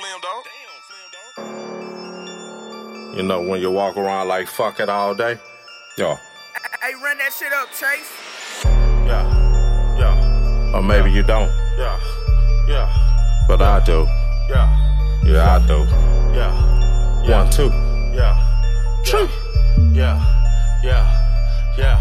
Damn, Flim Dog. Damn, Flim Dog. You know, when you walk around like fuck it all day. Yeah, Hey, run that shit up, Chase. yeah, yeah. Or maybe you don't, Yeah, yeah, but I do. yeah, Yeah, I do. yeah, yeah, One, two. yeah, True. yeah, yeah, yeah,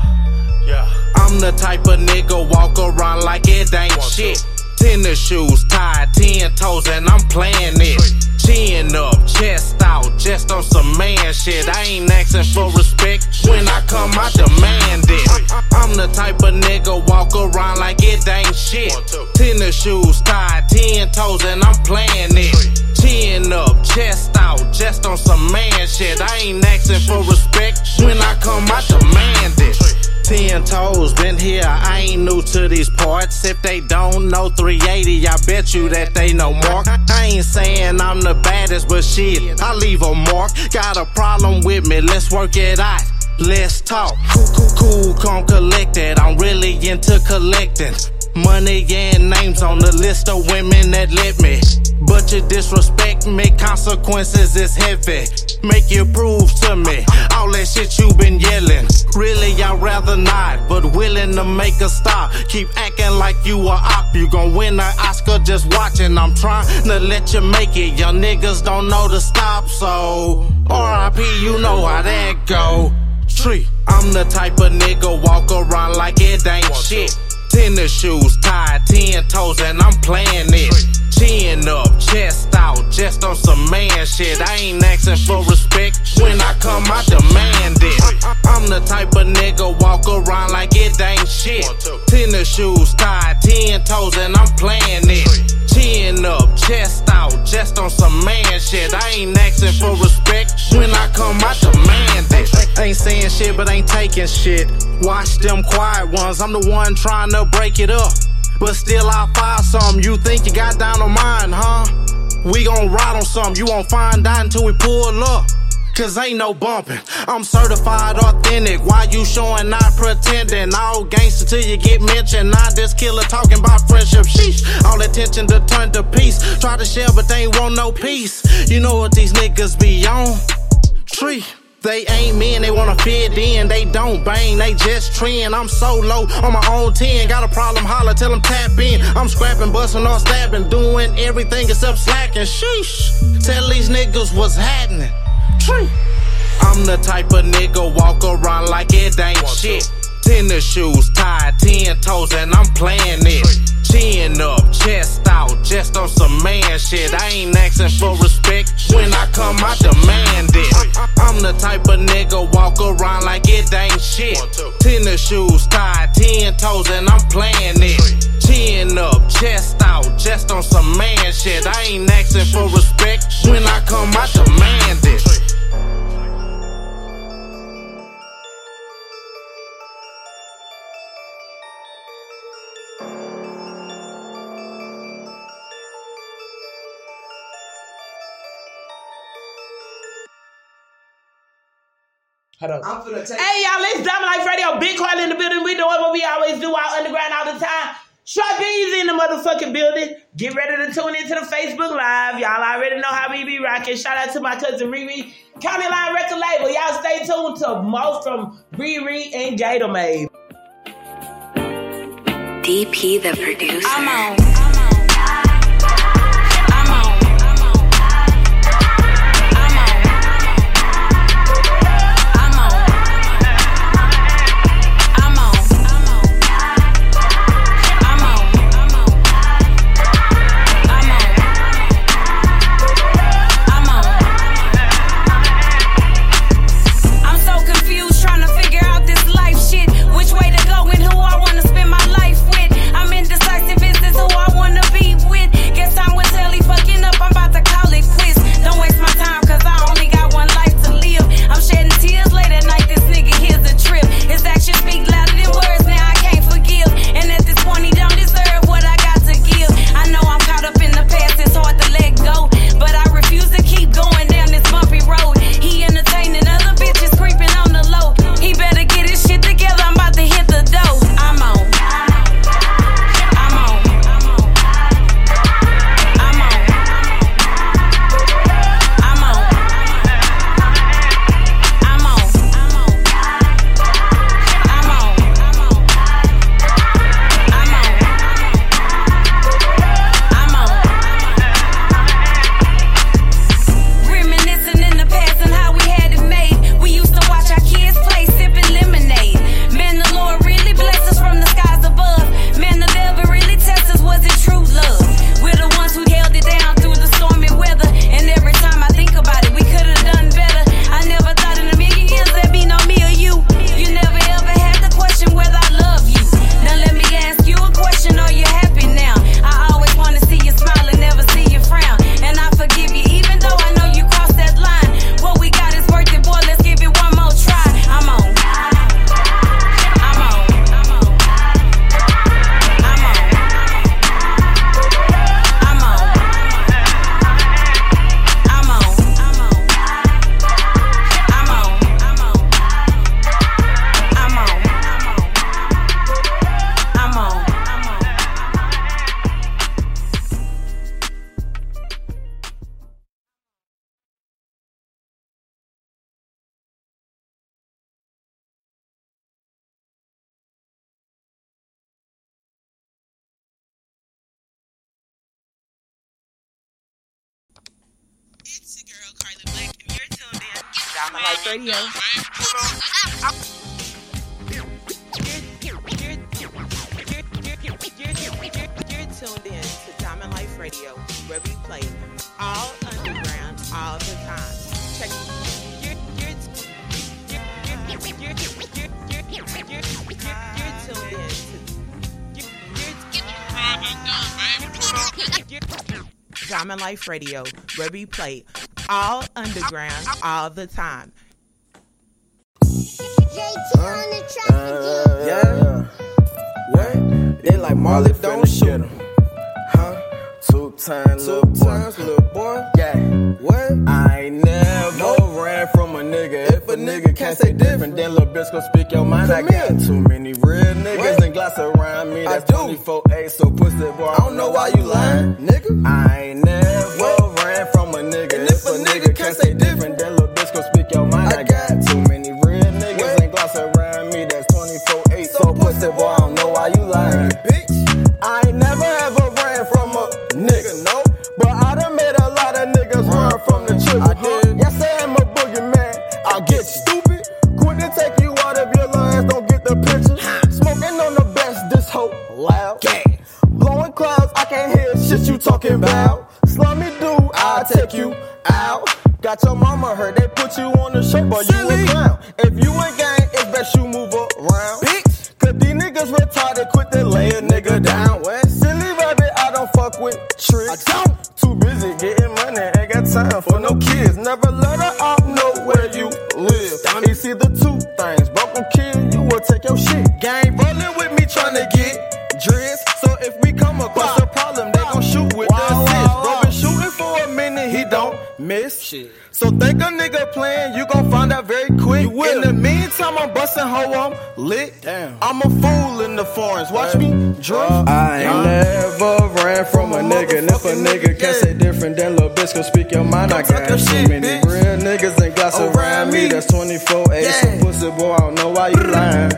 yeah. I'm the type of nigga walk around like it ain't One, two. Tennis shoes tied, ten toes, and I'm playing this. Chin up, chest out, just on some man shit. I ain't asking for respect. When I come, I demand it. I'm the type of nigga walk around like it ain't shit. Tennis shoes tied, ten toes, and I'm playing it. Chin up, chest out, just on some man shit. I ain't asking for respect. When I come, I demand it. Ten toes, been here, I ain't new to these parts. If they don't know 380, I bet you that they know Mark. I ain't saying I'm the baddest, but shit, I leave a mark. Got a problem with me, let's work it out. Let's talk. Cool, cool, cool, calm, collected. I'm really into collecting. Money and names on the list of women that let me. But you disrespect me, consequences is heavy. Make you prove to me all that shit you been yelling. Really, I'd rather not, but willing to make a stop. Keep acting like you a op, you gon' win an Oscar just watching. I'm trying to let you make it. Young niggas don't know to stop, so RIP, you know how that go. Tree, I'm the type of nigga walk around like it ain't shit. Tennis shoes tied, ten toes, and I'm playing it. Chin up, chest out, just on some man shit. I ain't asking for respect. When I come, I demand it. I'm the type of nigga walk around like it ain't shit. Tennis shoes tied, ten toes, and I'm playing it. Chin up, chest out, just on some man shit. I ain't asking for respect. When I come, I demand it. Ain't saying shit, but ain't taking shit. Watch them quiet ones. I'm the one trying to break it up. But still, I fire some. You think you got down on mine, huh? We gon' ride on some. You won't find out until we pull up. Cause ain't no bumping. I'm certified authentic. Why you showing, not pretending? All gangster till you get mentioned. Not this killer talking about friendship. Sheesh. All attention to turn to peace. Try to share, but they ain't want no peace. You know what these niggas be on? Tree. They ain't men, they wanna fit in. They don't bang, they just trend. I'm so low on my own 10. Got a problem, holler, tell them tap in. I'm scrapping, busting, or stabbing. Doing everything except slacking. Sheesh. Tell these niggas what's happening. Tree. I'm the type of nigga walk around like it ain't shit. Tennis shoes tied, ten toes, and I'm playing it. Chin up, chest out, just on some man shit. I ain't asking for respect. When I come, I demand it. I'm the type of nigga walk around like it ain't shit. Tennis shoes tied, ten toes, and I'm playing it. Chin up, chest out, just on some man shit. I ain't asking for respect. When I come, I demand it. Hold up. I'm finna take. Hey y'all, it's Diamond Life Radio. Big Carl in the building. We doing what we always do out underground all the time. Sharp Bees in the motherfucking building. Get ready to tune into the Facebook Live. Y'all already know how we be rocking. Shout out to my cousin Riri. County Line Record Label. Y'all stay tuned to most from Riri and Gator Maid. DP the producer. I'm on. Radio, where we play all underground all the time. Check. You're, you're, you're, you're, Diamond Life Radio, where we play all underground all the time. Yeah. What? They like Marley don't shoot 'em. Times, little boy. times, little boy. Yeah. What? I ain't never ran from a nigga. If a nigga can't say different, then little bitch gon' speak your mind. I got too many real niggas and glass around me. That's 24 8, so pussy boy. I don't know why you lying, nigga. I ain't never ran from a nigga. And if a nigga can't say different, then little bitch gon' speak your mind. I got too many real niggas and glass around me. That's 24 8, so pussy boy. I don't know why you lying, bitch. I ain't never nigga, no. But I done made a lot of niggas run from the trigger. I did. Yes, I am a boogeyman. I'll get. Stupid. Quit to take you out of your lungs. Don't get the picture. Smoking on the best, this hoe loud. Blowing clouds, I can't hear shit you talking about. Slummy dude, I'll take you out. Got your mama hurt, they put you on the shirt, but you a clown. If you ain't gang, it's best you move around. Bitch, cause these niggas retarded, quit to lay a nigga down. Tricks. I don't. Too busy getting money, ain't got time for no kids. Never let her out know where you live. It's the two things, broken kid, you will take your shit. Gang rolling with me trying to get dressed. So if we come across a problem, they gon' shoot with the assist. Bro been shooting for a minute, he don't miss. Shit. So think a nigga playing, you gon' find out quick. In the meantime, I'm busting hoe, I'm lit. Damn. I'm a fool in the foreigns. Watch me drift. Uh, I ain't never ran from a nigga. And if a nigga can't say different, then little bitch can speak your mind. I got too many real niggas and glass around me. That's 24 8. So pussy boy, I don't know why you lying.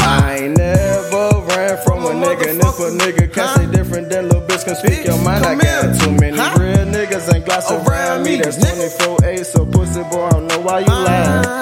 I ain't never ran from a nigga. And if a nigga can't say different, then little bitch can speak your mind. I got too many real niggas and glass around me. That's 24 8. So pussy boy, I don't know why you uh, lying.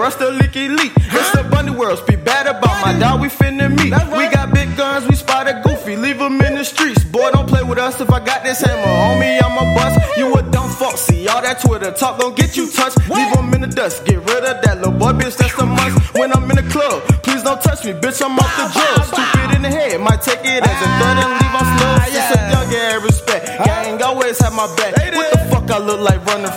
Rush the leaky leak. It's the bunny world. Speak bad about my dog. We finna meet. We got big guns. We spotted goofy. Leave him in the streets. Boy, don't play with us. If I got this hammer on me, I'm a bust. You a dumb fuck. See all that Twitter talk gon' get you touched. Leave him in the dust. Get rid of that little boy, bitch. That's a must. When I'm in the club, please don't touch me, bitch. I'm off the drugs. Stupid in the head. Might take it as a threat and leave on slow. It's a young yeah, respect. Gang always have my back. What the fuck I look like running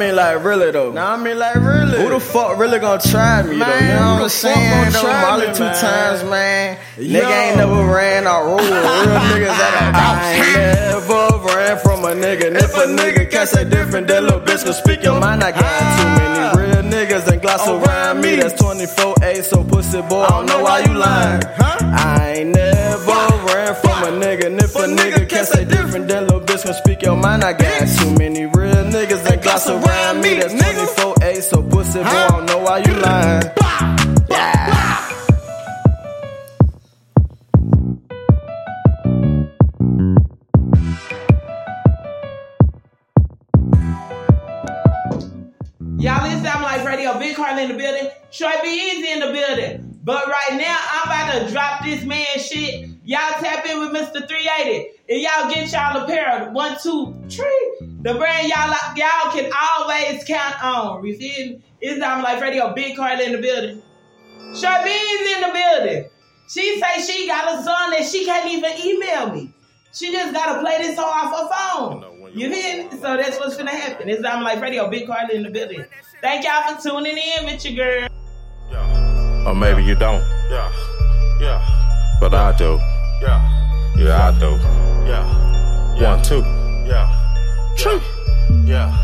mean like really though. Nah, I mean like really. Who the fuck really gonna try me though? You know what I'm saying? Though, Molly two times, man. Nigga ain't never ran or rule. Real niggas that I ain't never ran from a nigga. And if a nigga can't say different, that little bitch can speak your mind. I got too many real niggas and glass around me. That's 24A, so pussy boy, I don't know why you lying. I ain't never ran from a nigga. And if a nigga can't say different, then little bitch can speak your mind. I got too many real niggas and glass around me. That's 24A, so pussy boy, I don't know why you lying. Yeah. In the building. Troy Be Easy in the building. But right now, I'm about to drop this man shit. Y'all tap in with Mr. 380. If y'all get y'all a pair of one, two, three, the brand y'all y'all can always count on. You feel? It's I'm Life Radio. Big Carl in the building. Easy in the building. She say she got a son that she can't even email me. She just gotta play this song off her phone. You feel me? So that's what's gonna happen. It's I'm Life Radio. Big Carly in the building. Thank y'all for tuning in with your girl. Or maybe you don't. Yeah, yeah, But I do. yeah, Yeah, I do. yeah, yeah, One, two. yeah, True. yeah,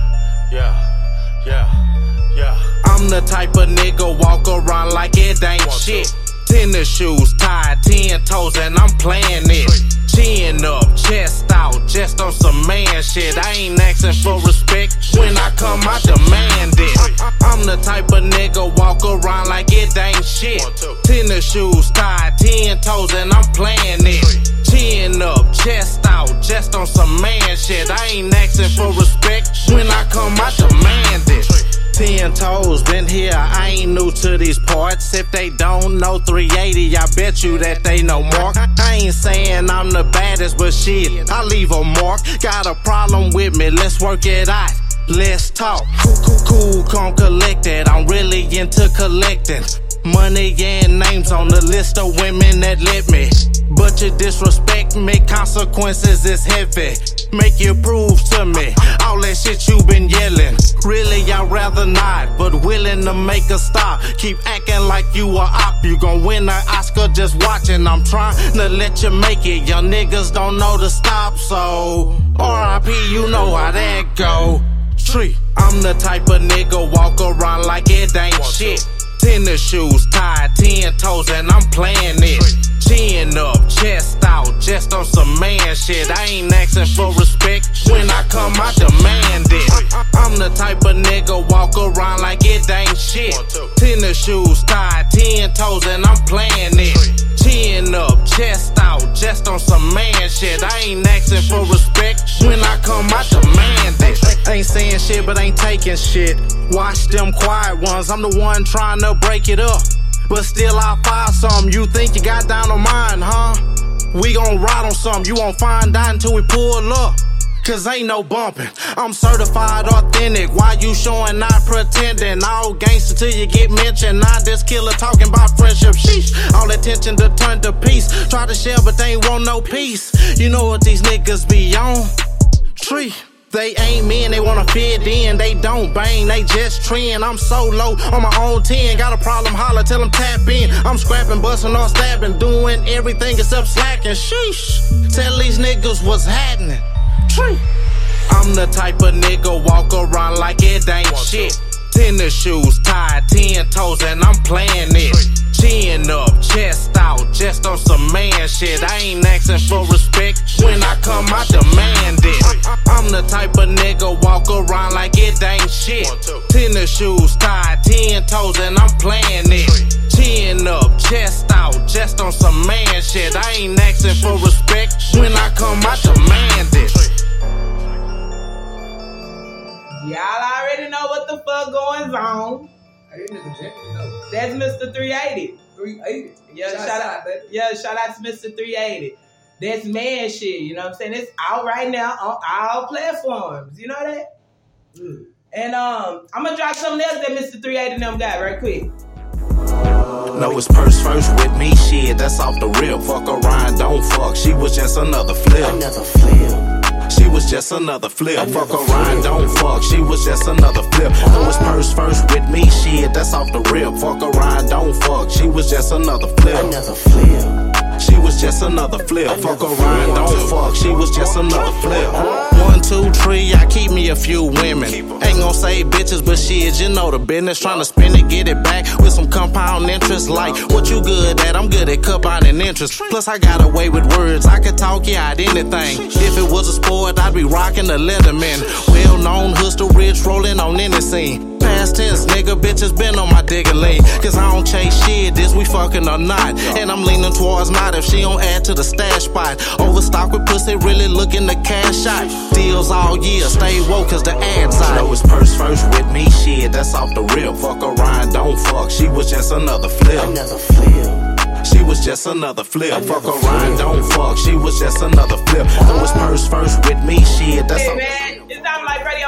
yeah, yeah, yeah. I'm the type of nigga walk around like it ain't One, two. Tennis shoes tied, ten toes, and I'm playing this. Chin up, chest out, just on some man shit. I ain't asking for respect when I come, I demand it. I'm the type of nigga walk around like it ain't shit. Tennis shoes tied, ten toes, and I'm playing it. Chin up, chest out, just on some man shit. I ain't asking for respect. When I come, I demand. Ten toes, been here, I ain't new to these parts. If they don't know 380, I bet you that they know Mark. I ain't saying I'm the baddest, but shit, I leave a mark. Got a problem with me, let's work it out. Let's talk. Cool, cool, cool, calm, collected. I'm really into collecting. Money and names on the list of women that let me. But you disrespect me, consequences is heavy. Make you prove to me all that shit you been yelling. Really, I'd rather not, but willing to make a stop. Keep acting like you a op. You gon' win an Oscar just watching. I'm trying to let you make it. Young niggas don't know to stop, so RIP, you know how that go. Tree, I'm the type of nigga walk around like it ain't shit. Tennis shoes tied, ten toes, and I'm playing it. Chin up, chest out, just on some man shit. I ain't asking for respect. When I come, I demand it. I'm the type of nigga walk around like it ain't shit. Tennis shoes tied, ten toes, and I'm playing it. Chin up, chest out, just on some man shit. I ain't asking for respect. When I come, I demand it. Ain't saying shit, but ain't taking shit. Watch them quiet ones. I'm the one trying to break it up. But still, I find some. You think you got down on mine, huh? We gon' ride on some. You won't find out until we pull up. Cause ain't no bumping. I'm certified authentic. Why you showing, not pretending? All gangster till you get mentioned. Not this killer talking about friendship. Sheesh. All attention to turn to peace. Try to share, but they ain't want no peace. You know what these niggas be on? Tree. They ain't men, they wanna fit in. They don't bang, they just trend. I'm so low on my own 10. Got a problem, holler, tell them tap in. I'm scrapping, busting, or stabbing, doing everything except slacking. Sheesh. Tell these niggas what's happening. Tree. I'm the type of nigga walk around like it ain't shit. Tennis shoes tied, ten toes, and I'm playing this. Chin up, chest out, just on some man shit. I ain't asking for respect. When I come, I demand it. I'm the type of nigga walk around like it ain't shit. Tennis shoes tied, ten toes, and I'm playing it. Chin up, chest out, just on some man shit. I ain't asking for respect. When I come, I demand it. Fuck going on. That's Mr. 380. 380. Yeah, Shout shout, out, out, yeah, shout out to Mr. 380. That's man shit, you know what I'm saying? It's out right now on all platforms. You know that? And um, I'm gonna drop something else that Mr. 380 and them got right quick. No, it's purse first with me, shit, that's off the rip. Fuck around, don't fuck. She was just another flip. Another flip. She was just another flip. Fuck around, don't fuck. She was just another flip. It's purse first with me, shit, that's off the rip. Fuck around, don't fuck. She was just another flip. Another flip. She was just another flip. Fuck around, don't fuck. She was just another flip. One, two, three, I keep me a few women. Ain't gon' say bitches, but shit, you know the business. Trying to spin it, get it back with some compound interest. Like what you good at? I'm good at compounding interest. Plus, I got away with words. I could talk you out anything. If it was a sport, I'd be rocking the Leatherman. Well known, hustle rich, rolling on any scene. Past tense, nigga, bitches been on my digging lane. Cause I don't chase shit, this we fucking or not. And I'm leaning towards not if she don't add to the stash spot. Overstock with pussy, really looking to cash out. Deals all year, stay woke cause the ads out. No, it's purse first with me, shit, that's off the rip. Fuck around, don't fuck. She was just another flip. Another flip. She was just another flip. Fuck around, don't fuck. She was just another flip. No, it's purse first with me, shit, that's Hey off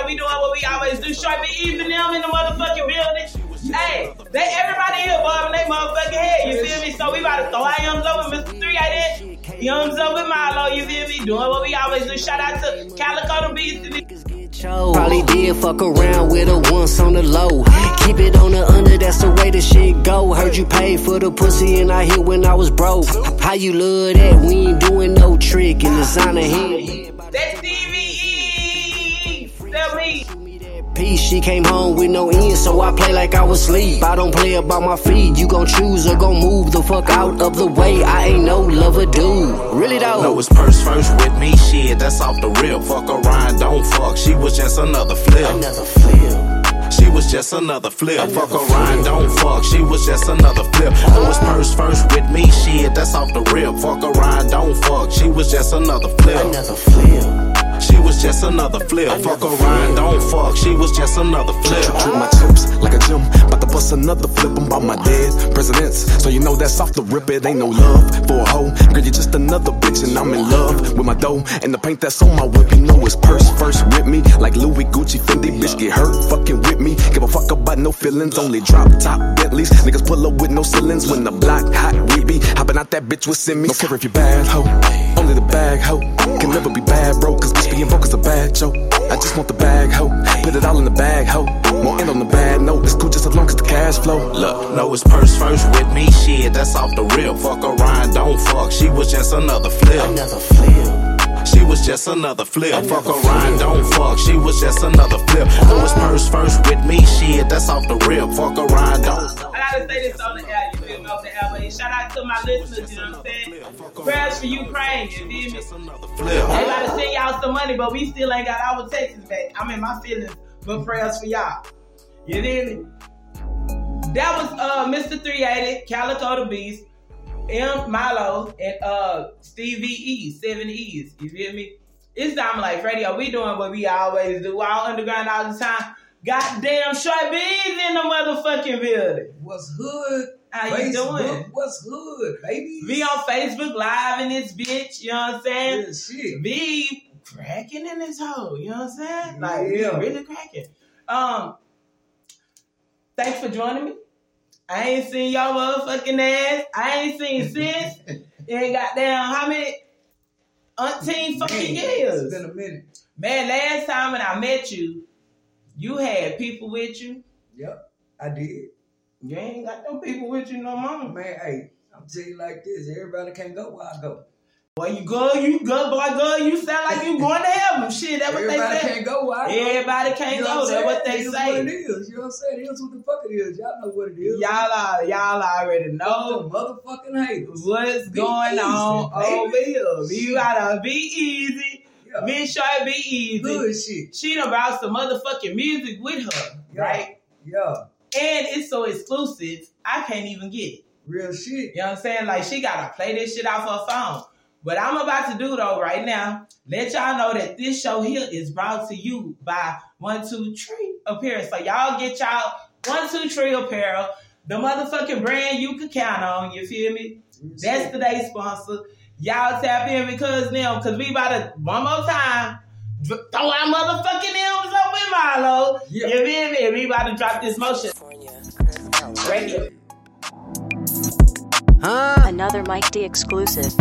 We doing what we always do. Short be even them in the motherfucking building. Hey, they everybody here bobbing they motherfucking head. You feel me? So we about to throw our yums up with Mr. Three right there. Yums up with Milo. You feel me? Doing what we always do. Shout out to Calico the Beast. Probably did fuck around with her once on the low. Keep it on the under, that's the way the shit go. Heard you paid for the pussy and I hit when I was broke. How you love that? We ain't doing no trick in designer head. That's DVE. Peace, she came home with no end, so I play like I was asleep. I don't play about my feet. You gon' choose or gon' move the fuck out of the way. I ain't no lover dude. Really though. No, it's purse first with me, shit, that's off the rip. Fuck around, don't fuck. She was just another flip. Another flip. She was just another flip. Fuck around, don't fuck. She was just another flip. Who was purse first with me? Shit, that's off the rip. Fuck around, don't fuck. She was just another flip. Another flip. She was just another flip. Fuck around, don't fuck. She was just another flip. Treat my chips like a gym. About to bust another flip. I'm about my dead presidents. So you know that's off the rip. It ain't no love for a hoe. Girl, you're just another bitch, and I'm in love with my dough. And the paint that's on my whip, you know it's purse first with me. Like Louis Gucci Fendi, bitch get hurt fucking with me. Give a fuck about no feelings, only drop top Bentleys. Niggas pull up with no ceilings when the block hot. We be hopping out that bitch with semi. Don't care if you bad hoe, only the bag hoe. Can never be bad bro, cause bitch being broke is a bad joke. I just want the bag hoe, put it all in the bag hoe. Won't end on the bad note, it's cool just as long as the cash flow. Look, no, it's purse first with me. Shit, that's off the rip. Fuck around, don't fuck. She was just another flip. Another flip. She was just another flip. Fuck around, don't fuck. She was just another flip. Who was purse first with me? Shit, that's off the rip. Fuck around, don't. I gotta say this on the air, shout out to my listeners, you know what I'm saying? Prayers for Ukraine, you feel me? Flip. They gotta send y'all some money, but we still ain't got our Texas back. I'm in my feelings, but prayers for y'all. You feel me? That was uh Mr. 380, Calico the Beast, M Milo, and uh Stevie E, seven E's. You feel me? It's time like radio. We doing what we always do. All underground all the time. Goddamn short bees in the motherfucking building. What's hood? How you Facebook, doing? What's good, baby? We on Facebook Live in this bitch, you know what I'm saying? Yeah, shit. Be cracking in this hole, you know what I'm saying? Like, Yeah. really cracking. Um, thanks for joining me. I ain't seen y'all motherfucking ass. I ain't seen since. ain't got goddamn, how many? Umpteen fucking Man, years. It's been a minute. Man, last time when I met you, you had people with you. Yep, I did. You ain't got no people with you no more. Man, hey, I'm telling you like this. Everybody can't go where I go. Boy, you good, you good, boy, good. You sound like you going to heaven. Shit, that's what Everybody they say. can't go where I go. Everybody can't You know go. That's what they It is say. what it is. You know what I'm saying? It is what the fuck it is. Y'all know what it is. Y'all are, y'all already know motherfucking haters. what's Be going easy, on over here. You gotta be easy. Yeah. Miss Shy be easy. Good shit. She done brought some motherfucking music with her, Yeah. right? Yeah. And it's so exclusive, I can't even get it. Real shit. You know what I'm saying? Like she gotta play this shit off her phone. What I'm about to do though right now, let y'all know that this show here is brought to you by One Two Tree Apparel. So y'all get y'all One Two Tree Apparel, the motherfucking brand you can count on. You feel me? That's today's sponsor. Y'all tap in because now, because we about to one more time throw our motherfucking M's up with Milo. Yeah. You feel me? We about to drop this motion. Radio. Huh? Another Mike D exclusive.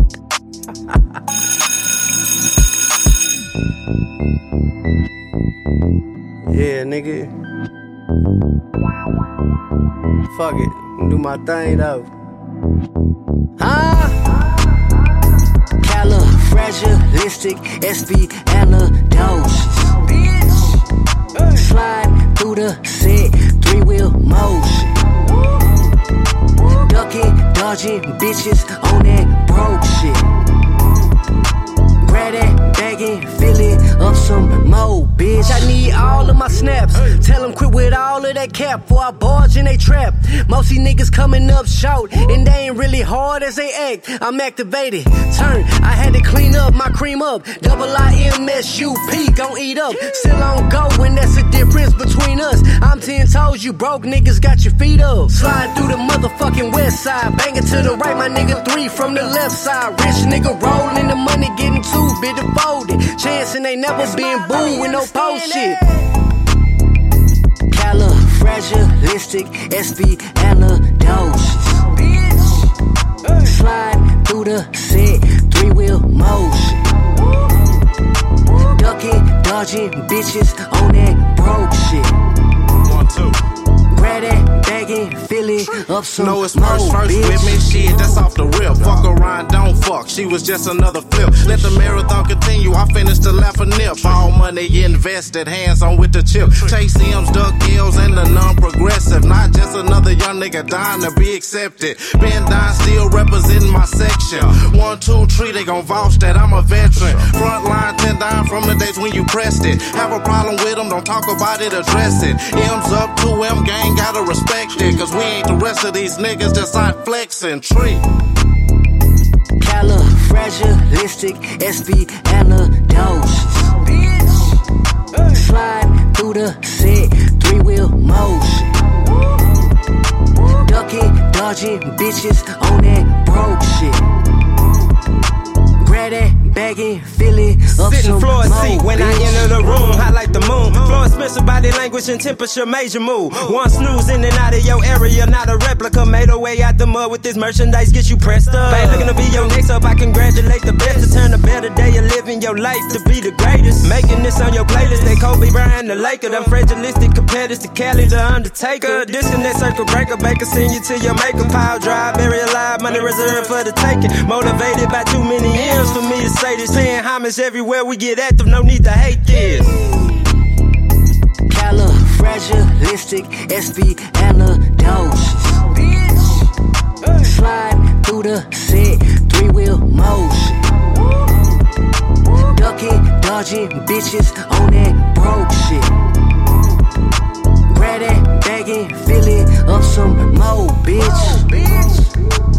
Yeah, nigga. Fuck it. Do my thing though. Huh? Califragilistic expialidocious. Bitch. Slide through the set, three wheel motion. Ducking, dodging bitches on that broke shit. Grab that bagging, it up some more, bitch. I need all of my snaps. Tell them quit with all of that cap before I barge in they trap. Most these niggas coming up short, and they ain't really hard as they act. I'm activated, turn. I had to clean up my cream up. Double I M S U P, gon' eat up. Still on go, and that's the difference between us. I'm ten toes, you broke niggas got your feet up. Slide through the motherfucking west side, banging to the right, my nigga three from the left side. Rich nigga rolling the money, getting too bit devoted. Chancing ain't never been booed with no post shit. Califragilistic expialidocious. Bitch. Slide through the set, three wheel motion. Ducking, dodging bitches on that broke shit. One, two. Grab Grab that baggy, fill up some Know it's first, first bitch. with me, shit, that's off the rip. Fuck around, don't fuck, she was just another flip. Let the marathon continue, I finished the left a nip. All money invested, hands on with the chip. Chase M's, duck L's, and the non-progressive. Not just another young nigga dying to be accepted. Been down, still representing my section. One, two, three, they gon' vouch that I'm a veteran. Front line, ten down from the days when you pressed it. Have a problem with them, don't talk about it, address it. M's up, 2M gang, gotta respect it. Cause we ain't the rest of these niggas that's out flexing. Tree. Califragilistic SB Bitch. Slide through the set, three wheel motion. Ducking, dodging bitches on that broke shit. Grab that baggy, fill it up Sitting some floor more, seat when I enter the room, hot like the moon. Flow Spencer body language and temperature major move. One snooze in and out of your area, not a replica. Made a way out the mud with this merchandise, get you pressed up. Ain't looking to be your next up, I congratulate the best to turn a better day of living your life to be the greatest. Making this on your playlist, they Kobe Bryant, the Laker. Them fragilistic competitors to Cali, the Undertaker. Disconnect circle breaker, Baker send you to your maker. Pile drive, bury alive, money reserved for the taking. Motivated by too many M's for me to say this. Paying homage everywhere we get active, no need to hate this. Califragilistic SB Bitch. Slide through the set, three wheel motion. Ducking, dodging bitches on that broke shit. Grab that baggy, fill it up some more, bitch.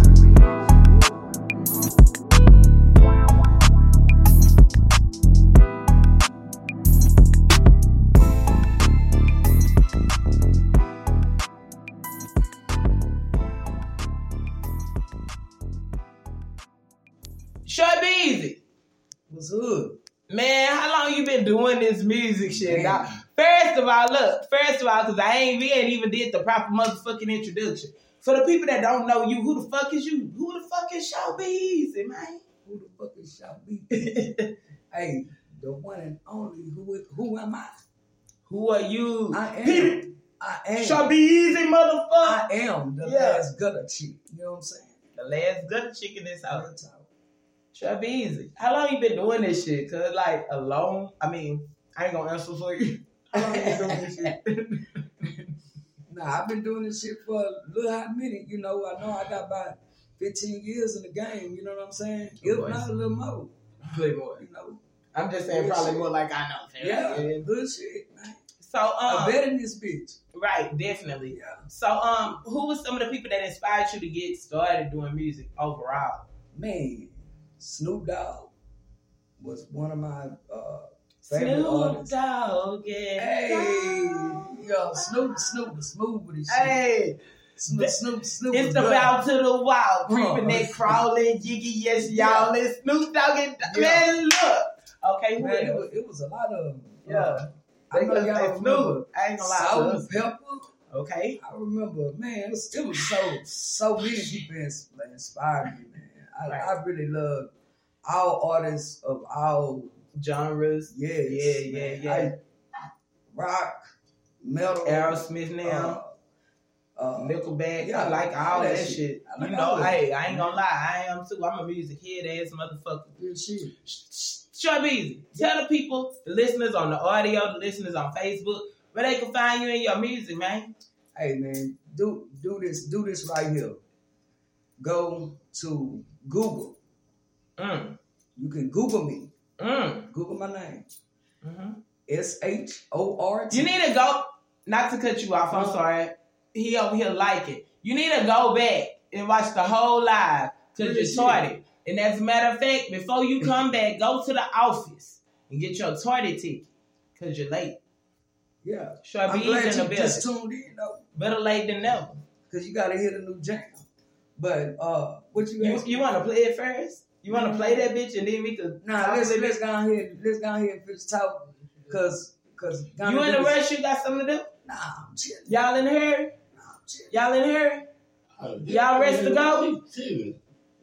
Man, how long you been doing this music shit? Now, first of all, look, first of all, because I ain't we ain't even did the proper motherfucking introduction. For the people that don't know you, who the fuck is you? Who the fuck is Short Beasy, man? Who the fuck is Shop B? hey, the one and only. Who who am I? Who are you? I am. Peter. I am. Short Easy, motherfucker. I am the Yeah. last gutter chick. You know what I'm saying? The last good chick in this house. Short Beasy. How long you been doing this shit? Cause like alone, I mean, I ain't gonna answer for you. How long you been doing this shit? Nah, I've been doing this shit for a little hot minute. You know, I know I got about 15 years in the game. You know what I'm saying? If not a little more. Play more. You know. I'm just saying Good probably shit. more like I know. fam. Yeah, good shit, man. So um, I bet in this bitch. Right, definitely. Yeah. So, um, who was some of the people that inspired you to get started doing music overall? Man, Snoop Dogg was one of my uh, favorite Snoop artists. Dogg, yeah. Hey, yo, Snoop, Snoop was smooth with his shit. Hey, Snoop, Snoop, Snoop. it's the bow to the wild, creeping that crawling, jiggy, yes, y'all. It's Snoop Dogg and Yeah. man, look. Okay, Man, it was, it was a lot of. Yeah. uh, I know y'all remember. Snoop. I ain't gonna lie. Salt and. Pepper. Okay. I remember, man, it was, it was so so many people ins- inspired me, man. I, Right. I really love all artists of all Genres. yes, Yeah, yeah, man. yeah. Rock, metal, Aerosmith now. uh, uh, Nickelback, yeah, I like all that, shit. I like you know, hey, I ain't gonna lie, I am too. I'm a music head ass motherfucker. good shit. Easy. Tell the people, the listeners on the audio, the listeners on Facebook, where they can find you and your music, man. Hey man, do do this, do this right here. Go to Google. Mm. You can Google me. Mm. Google my name. Mhm. S H O R T. You need to go. Not to cut you off. I'm sorry. He over here like it. You need to go back and watch the whole live because you're tardy. And as a matter of fact, before you come back, go to the office and get your tardy ticket because you're late. Yeah. Sure, I'm glad in the you just tuned in though. Better late than never. Cause you gotta hear the new jam. But uh what you You, you want to play it first? You want to play that bitch and then we could. Nah, talk let's a little let's bit? go ahead. Let's go ahead and finish talk. Cause cause You in a rush? You got something to do? Nah, I'm chilling. Y'all in a hurry? Nah, I'm chilling. Y'all in a hurry? Y'all ready to go?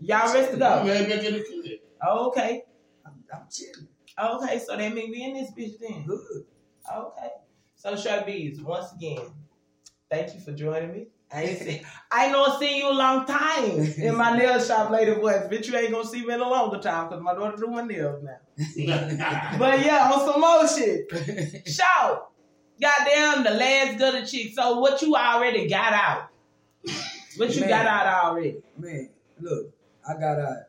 Y'all ready to go? Oh, okay. I'm, I'm chilling. Okay, so that means we in this bitch then. Good. Okay. So Sharp Bees, once again, Thank you for joining me. I ain't see, I know seen you a long time in my nail shop, lady voice. Bitch, you ain't gonna see me in a longer time because my daughter do my nails now. but yeah, on some more shit. Shout. Goddamn, the last gutter chick. So what you already got out? What you Man. got out already? Man, look, I got to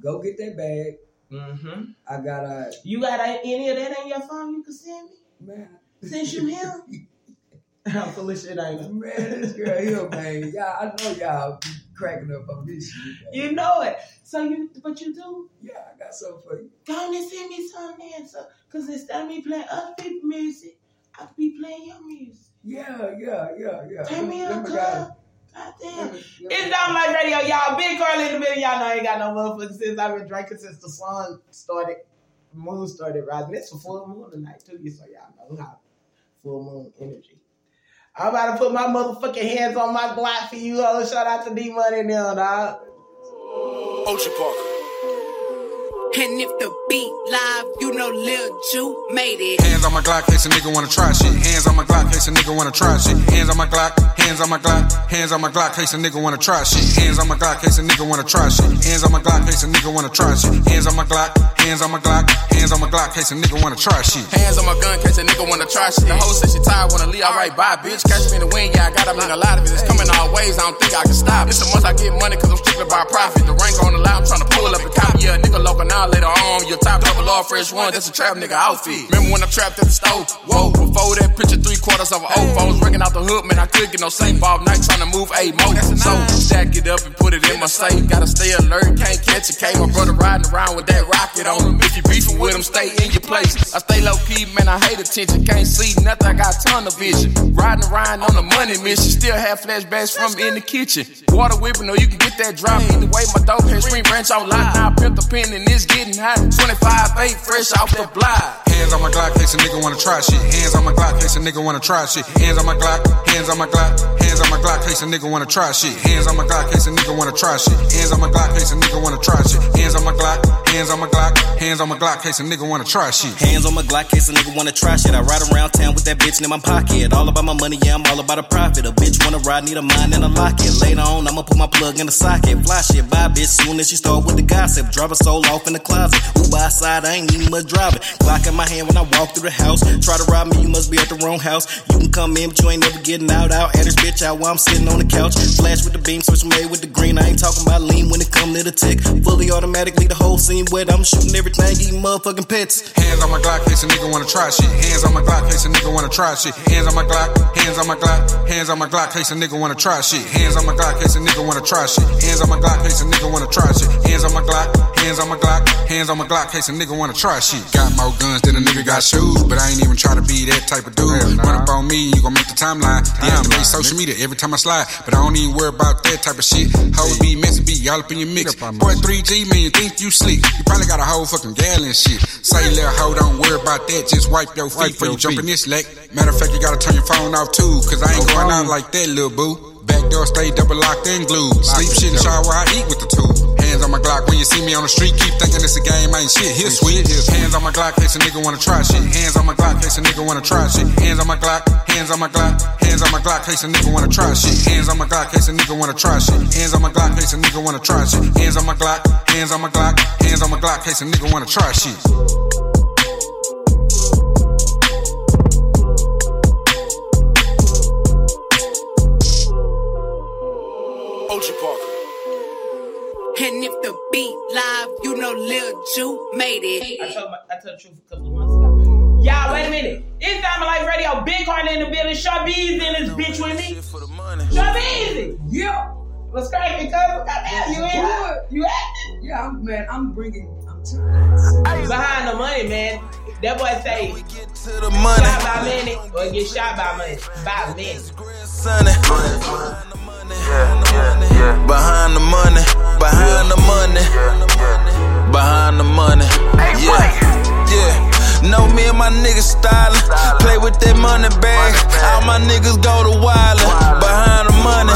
go get that bag. Mm-hmm. I got to You got any of that on your phone you can send me? Man. Since you here? I'm full of shit, ain't I? Man, this girl here, man. Y'all, I know y'all be cracking up on this shit. man. You know it. So you, what you do? Yeah, I got something for you. Go on and send me some so, cause instead of me playing other people's music, I be playing your music. Yeah, yeah, yeah, yeah. Turn me up, got Goddamn. It's on my radio, y'all. Big Carly in the middle. Y'all know I ain't got no motherfucker since I've been drinking since the sun started, moon started rising. It's a full moon tonight, too, so y'all know how full moon energy. I'm about to put my motherfucking hands on my Glock for you, hoes. Shout out to D Money now, dog. Ocean Park. And if the beat live, you know Lil Ju made it. Hands on my Glock, case a nigga wanna try shit. Hands on my Glock, case a nigga wanna try shit. Hands on my Glock, hands on my Glock, hands on my Glock, case a nigga wanna try shit. Hands on my Glock, case a nigga wanna try shit. Hands on my Glock, case a nigga wanna try shit. Hands on my Glock, hands on my Glock, hands on my Glock, case a nigga wanna try shit. Hands on my gun, case a nigga wanna try shit. The hoe said she tired, wanna leave, alright, bye, bitch. Catch me in the wind, yeah, I got, I mean, a lot of it. It's coming all ways, I don't think I can stop. It's a must I get money, cause I'm strictly by profit. The rank on the line, I'm tryna pull up the cop. Yeah, nigga local now, later on. Your top double all fresh one, that's a trap nigga outfit. Remember when I trapped at the stove? Whoa, before that picture, three quarters of an O. I was out the hood, man, I couldn't get no safe all night, tryna move a mo. That's a so, stack it up and put it in my safe. Gotta stay alert, can't catch a K. My brother riding around with that rocket on him. If you beefing with him, stay in your place. I stay low key, man, I hate attention. Can't see nothing, I got ton of vision. Riding around on a money mission. Still have flashbacks from in the kitchen. Water whipping, or you can get that drop. Either way, my dope head screen branch on lock. Now I pimp the pen and it's getting hot. 25 8 fresh off the block. Hands on my Glock, case a nigga wanna try shit. Hands on my Glock, case a nigga wanna try shit. Hands on my Glock, hands on my Glock, hands on my Glock, case a nigga wanna try shit. Hands on my Glock, case a nigga wanna try shit. Hands on my Glock, case a nigga wanna try shit. Hands on my Glock, hands on my Glock, hands on my Glock, case a nigga wanna try shit. Hands on my Glock, case a nigga wanna try shit. I ride around town with that bitch in my pocket. All about my money, yeah, I'm all about a profit. A bitch wanna ride, need a mind and a locket. Later on, I'ma put my plug in the socket. Fly shit, buy bitch soon as she start with the gossip. Drive her soul off in the closet. Who side, I ain't even much driving. Glock in my hand when I walk through the house. Try to rob me, you must be at the wrong house. You can come in, but you ain't never getting out. Out at this bitch out while I'm sitting on the couch. Flash with the beam, switch made with the green. I ain't talking about lean when it come to the tick. Fully automatically, the whole scene wet. I'm shooting everything, eating motherfucking pets. Hands on my Glock, case a nigga wanna try shit. Hands on my Glock, case a nigga wanna try shit. Hands on my Glock, hands on my Glock, hands on my Glock, case a nigga wanna try shit. Hands on my Glock, case a nigga wanna try shit. Hands on my Glock, case a nigga wanna try shit. Hands on my Glock, hands on my Glock, hands on my Glock, case a nigga wanna try shit. Got more guns than a nigga got shoes, but I ain't even try to be that type of dude. Run up on me, you gon' make the timeline. Deactivate social media every time I slide, but I don't even worry about that type of shit. Hoes be meant to be all up in your mix. Boy, 3G, man, you think you sleep. You probably got a whole fucking gallon shit. Say, little hoe, don't worry about that. Just wipe your feet before you jump in this lake. Matter of fact, you gotta turn your phone off too, cause I ain't going out like that, little boo. Back door stay double locked and glued. Sleep shit and the shower, I eat with the two. Hands on my Glock when you see me on the street. Keep thinking it's a game, ain't shit. Here, sweet. Hands on my Glock, case a nigga wanna try shit. Hands on my Glock, case a nigga wanna try shit. Hands on my Glock, hands on my Glock, hands on my Glock, case a nigga wanna try shit. Hands on my Glock, case a nigga wanna try shit. Hands on my Glock, case a nigga wanna try shit. Hands on my Glock, hands on my Glock, hands on my Glock, case a nigga wanna try shit. Ocean Park. And if the beat live, you know Lil Ju made it. I told, my, I told the truth a couple of months ago. Y'all, wait a minute. It's Diamond Life Radio. Big Carly in the building. Sharbee's in this bitch with me. Sharbeezy. Yeah. What's cracking, cuz? Goddamn, you in here? You acting? Yeah, I'm, man, I'm bringing, I'm trying. Behind the money, man. That boy say, get to the money. shot by minute or get shot by money. By minute. Behind the money, behind the money, behind the money. Yeah, yeah. Know me and my niggas stylin'. Play with that money bag. All my niggas go to wildin'. Behind the money,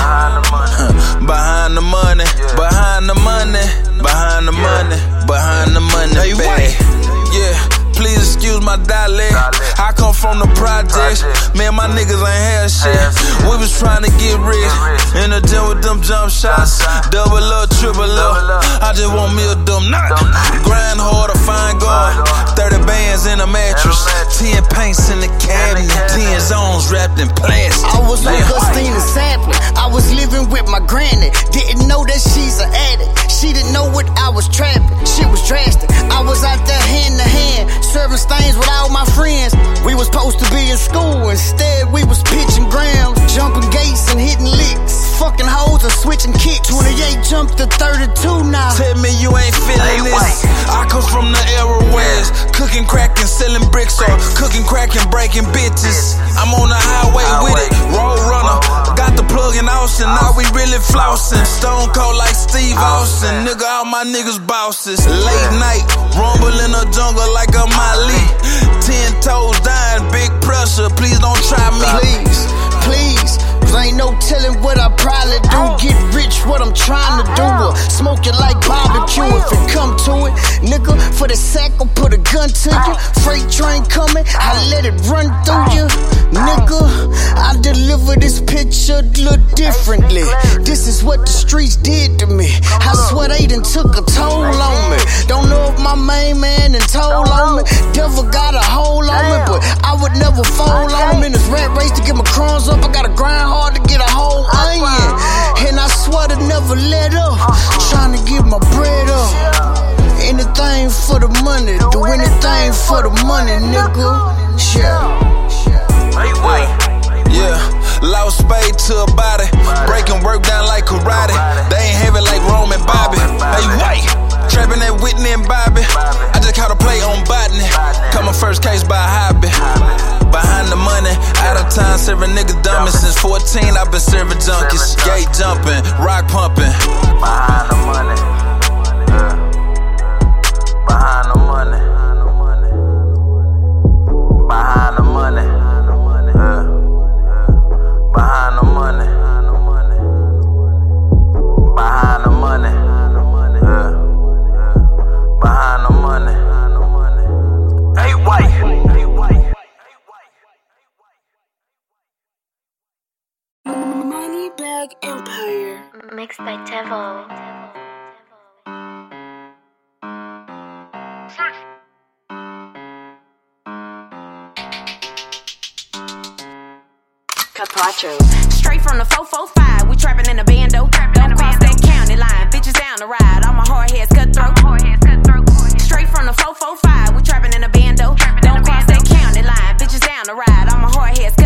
behind the money, behind the money, behind the money, behind the money bag. Yeah. Please excuse my dialect. I come from the projects. Man, my niggas ain't had shit. We was trying to get rich. In the gym with them jump shots. Double up, triple up. I just want me a dumb knot. Grind hard to find God. 30 bands in a mattress. 10 paints in the cabinet. 10 zones wrapped in plastic. I was with Christina Sampling. I was living with my granny. Didn't know that she's an addict. She didn't know what I was trapping. Shit was drastic. I was out there hand to hand, serving stains with all my friends. We was supposed to be in school. Instead, we was pitching grams, jumping gates and hitting licks. Fucking hoes and switching kicks. 28 jumped to 32 now. Tell me you ain't feeling this. I come from the era it's cooking crack and selling bricks or cooking crack and breaking bitches. I'm on the highway with it. Got the plug in Austin, now we really flossing. Stone cold like Steve Austin. Nigga, all my niggas bosses. Late night, rumble in the jungle like a Mali. Mm. Ten toes dying, big pressure. Please don't try me. Please, Cause ain't no telling what I probably do. Get rich, what I'm trying to do. Or smoke it like barbecue if it come to it. Nigga, for the sack, I'll put a gun to you. Freight train coming, I let it run through you. Nigga, I deliver this picture look differently. This is what the streets did to me. I swear they done took a toll on me. Don't know if my main man done told on me. Devil got a hold on me, but I would never fall on him in this rat race to get my crumbs up. I gotta grind hard to get a whole onion. And I swear to never let up. Trying to get my bread up. Anything for the money, do anything for the money, nigga. Yeah. Yeah, lost spade to a body. Breaking work down like karate. They ain't heavy like Roman Bobby. Hey, wait. Trapping that Whitney and Bobby. I just caught a play on botany. Caught my first case by hobby. Behind the money, out of time, serving niggas dummies. Since 14, I've been serving junkies. Gate jumping, rock pumping. Behind the money. Behind the money. Behind Moneybag Empire. Mixed by Tevo. Capacho. Straight from the 445, we trapping in a bando. Don't cross that county line, bitches down the ride. All my hard heads cutthroat. Straight from the 445, we trapping in a bando. Don't cross that county line, bitches down the ride. All my hard heads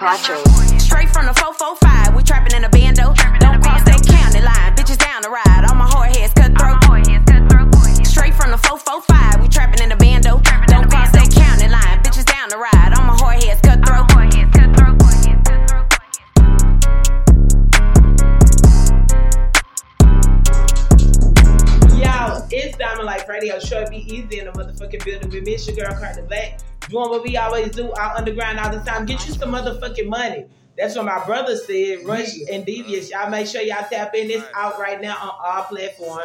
cutthroat. Straight from the 445, we trapping in a bando. Don't cross that county line. Bitches down the ride. All my hard heads cutthroat. Straight from the 445, we trapping in the bando. Don't cross that county line. Bitches down the ride. All my hard heads cutthroat. Yo, it's Diamond Life Radio. Short Beasy in the motherfucking building with me. It's your girl Carter Black. Doing what we always do, out underground all the time. Get you some motherfucking money. That's what my brother said. Rush and Devious. Y'all make sure y'all tap in. This out right now on all platforms.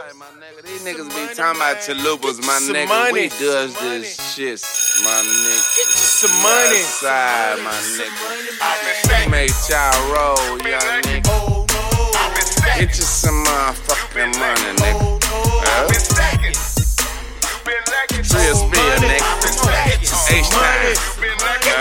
These niggas be talking about chalupas, my Some nigga. money. We does this shit, my nigga. Get you some money. Side, my nigga. Make y'all roll, young nigga. Get you some motherfucking money, nigga. Oh, huh? Real spill, oh, nigga. H-time.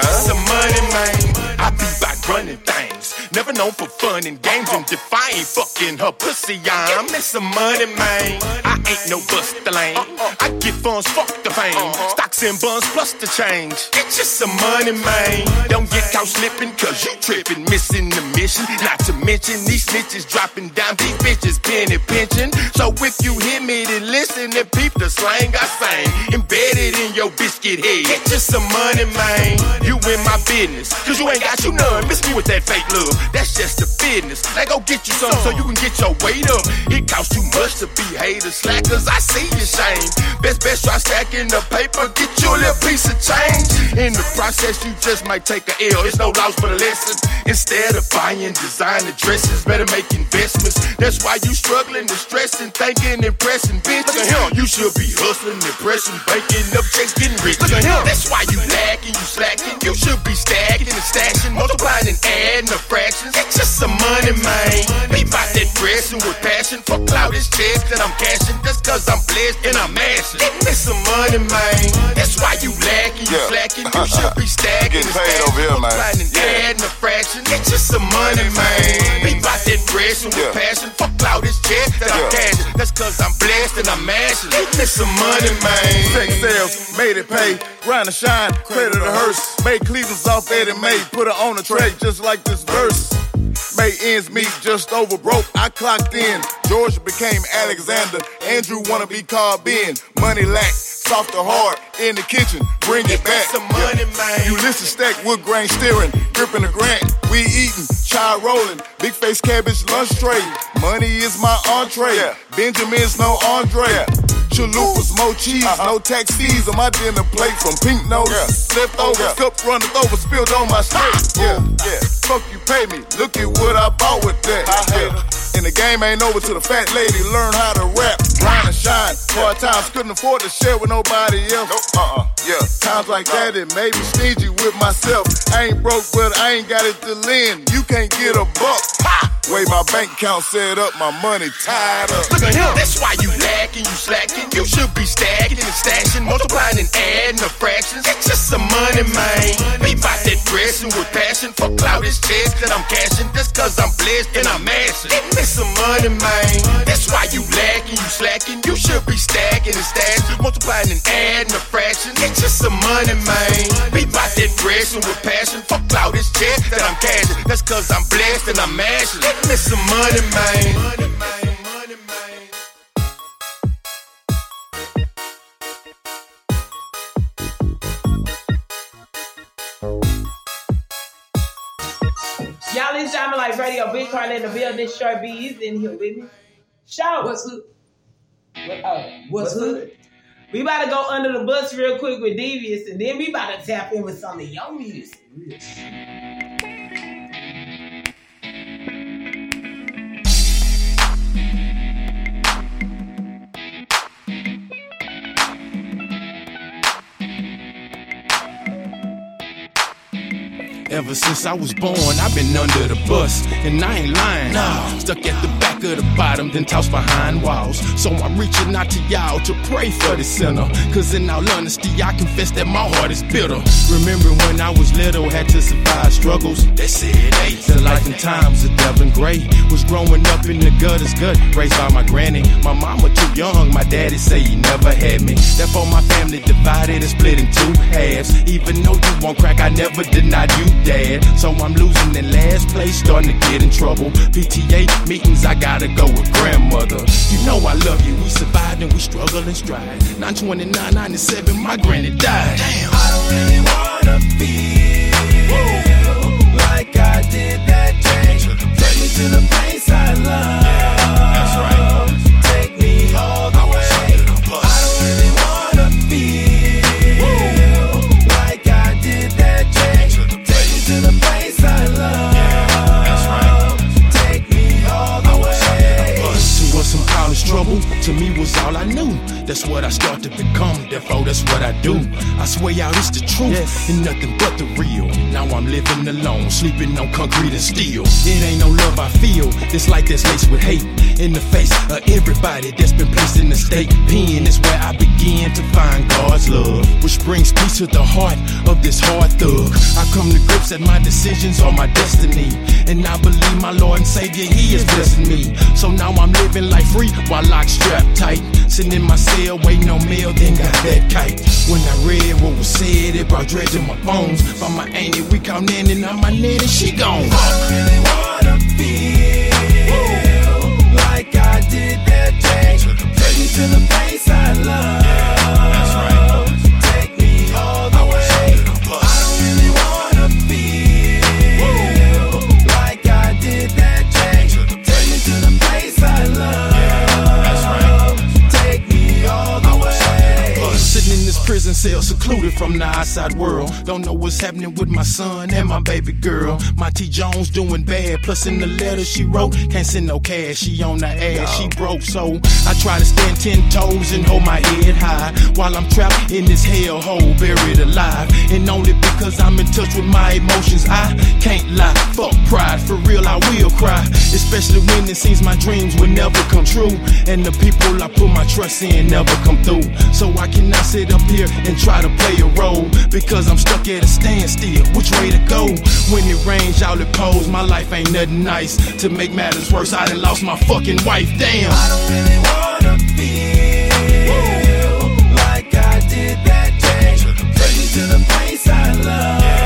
Some money, man. I be back running things. Never known for fun and games and defying fucking her pussy. I'm some money, man. I ain't no buster lane. I get funds, fuck the fame. Stocks and bonds plus the change. Get you some money, man. Don't get caught slipping cause you tripping, missing the mission. Not to mention these snitches dropping down these bitches penny pinching. So if you hear me, then listen and peep the slang I sing. Embedded in your biscuit head. Get you some money, man. You in my business. Cause you ain't got you none. Miss me with that fake love. That's just the business. Let go get you some so you can get your weight up. It costs too much to be haters slackers. I see your shame. Best best try stacking the paper. Get you a little piece of change. In the process, you just might take a L. It's no loss for the lesson. Instead of buying designer dresses, better make investments. That's why you struggling and stressing, thinking, impressing bitches. You should be hustling, impressing, banking up checks, getting rich. Look at him. That's why you lacking, you slacking. You should be stacking and stashing, multiplying and adding the fractions. Get just some money, man. Be about that dressing with passion. For clout is checks that I'm cashing. Just cause I'm blessed and I'm mashing. Get me some money, man. That's why you lacking, you Yeah. slacking. You should be stacking Getting and paid stashing, over here, man. multiplying and Yeah. adding the fractions. Get just some money, man. Be about that dressing with Yeah. passion. For clout is checks that I'm Yeah. cashing. That's cause I'm blessed and I'm mashing. Get me some money, man. Sex sales, made it pay. Grind and shine, credit a hearse. Made Cleveland's off Eddie May. Put her on a tray just like this verse. Made ends meet just over broke. I clocked in. George became Alexander. Andrew wanna be called Ben. Money lack, soft or hard. In the kitchen, bring it back. Some money, man. Ulysses stack wood grain steering, gripping the grant. We eating, child rolling, big face cabbage lunch tray. Money is my entree. Benjamin's no Andre. Chalupas, more cheese, no taxis on my dinner plate from pink nose. noses. Leftovers, cup running over, spilled on my shirt. Yeah, yeah. Fuck you, pay me. Look at what I bought with that. Yeah. And the game ain't over till the fat lady learn how to rap, grind and shine. Hard times couldn't afford to share with nobody else. uh-uh, yeah. Times like that, it made me stingy with myself. I ain't broke, but I ain't got it to lend. You can't get a buck. Way my bank account set up, my money tied up. Look at him. That's why you lacking, you slacking. You should be stacking and stashing, multiplying and adding the fractions. Get just some money, man. Be about that dressing with passion. For clout is checks that I'm cashing. Just cause I'm blessed and I'm mashing. Me some money, man. That's why you lacking, you slacking. You should be stacking and stashing, multiplying and adding the fractions. Get just some money, man. Be about that dressing with passion. For clout is checks that I'm cashing. That's cause I'm blessed and I'm mashing. Get me some money, man. Y'all, it's Diamond Life Radio. Big Carl in the building. Sure B's in here with me. Show. What's hood? What, oh, What's hood? We about to go under the bus real quick with Devious, and then we about to tap in with some of your music. If ever since I was born, I've been under the bus, and I ain't lying. Nah, stuck at the back of the bottom, then tossed behind walls. So I'm reaching out to y'all to pray for the sinner. Cause in all honesty, I confess that my heart is bitter. Remember when I was little, had to survive struggles. They said, hey, the life and times of Devin Gray was growing up in the gutters, gut, raised by my granny. My mama too young, my daddy say he never had me. Therefore, my family divided and split in two halves. Even though you won't crack, I never denied you, dad. So I'm losing in last place, starting to get in trouble. PTA meetings, I gotta go with grandmother. You know I love you, we survived and we struggle and strive. 929, 97, my granny died. Damn. I don't really wanna feel like I did that day. Take me to the place I love. That's what I start to become, therefore that's what I do. I swear y'all, it's the truth, and nothing but the real. Now I'm living alone, sleeping on concrete and steel. It ain't no love I feel, this life that's laced with hate. In the face of everybody that's been placed in the state. Pen is where I begin to find God's love, which brings peace to the heart of this hard thug. I come to grips that my decisions are my destiny, and I believe my Lord and Savior, He is blessing me. So now I'm living life free while locked strapped tight. Sitting in my cell waiting on mail, then got that kite. When I read what was said, it brought dread to my bones. By my auntie, we come in and my she gone. I really wanna feel like I did that day. To the place I love. Prison cell, secluded from the outside world. Don't know what's happening with my son and my baby girl. My T Jones doing bad. Plus in the letter she wrote, can't send no cash. She on the ass, she broke. So I try to stand ten toes and hold my head high while I'm trapped in this hell hole, buried alive. And only because I'm in touch with my emotions, I can't lie. Fuck pride, for real I will cry. Especially when it seems my dreams will never come true, and the people I put my trust in never come through. So I cannot sit up here and try to play a role because I'm stuck at a standstill. Which way to go? When it rains, y'all it pours. My life ain't nothing nice. To make matters worse, I done lost my fucking wife. Damn. I don't really wanna feel like I did that day. Me to the place I love.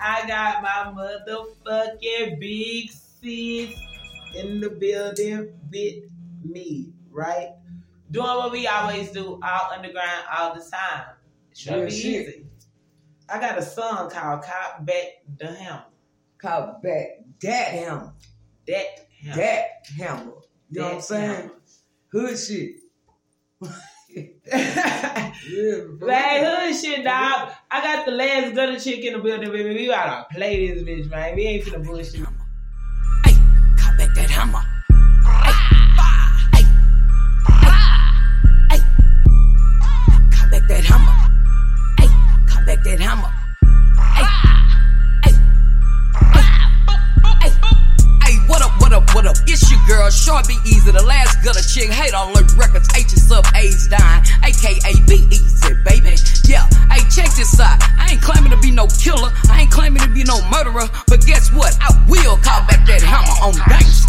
I got my motherfucking big sis in the building with me, right? Doing what we always do, all underground, all the time. Should Real be shit. easy. I got a song called Cop Back the Hammer. Cop back that hammer. That hammer. That hammer. You know what I'm saying? hammer. Hood shit. yeah. Like hood shit, dog. I got the last gutter chick in the building, baby. We gotta play this bitch, man. We ain't finna bullshit. Cop back that hammer. Cop back that hammer. Ay, cop back that hammer. Ay, ay, ay, ay, what up, what up, what up? It's your girl, Short Beasy, the last gutter chick. Hate on Lurk Records, aka baby. Yeah, hey, check this out. I ain't claiming to be no killer, I ain't claiming to be no murderer, but guess what? I will call back that hammer on gangster.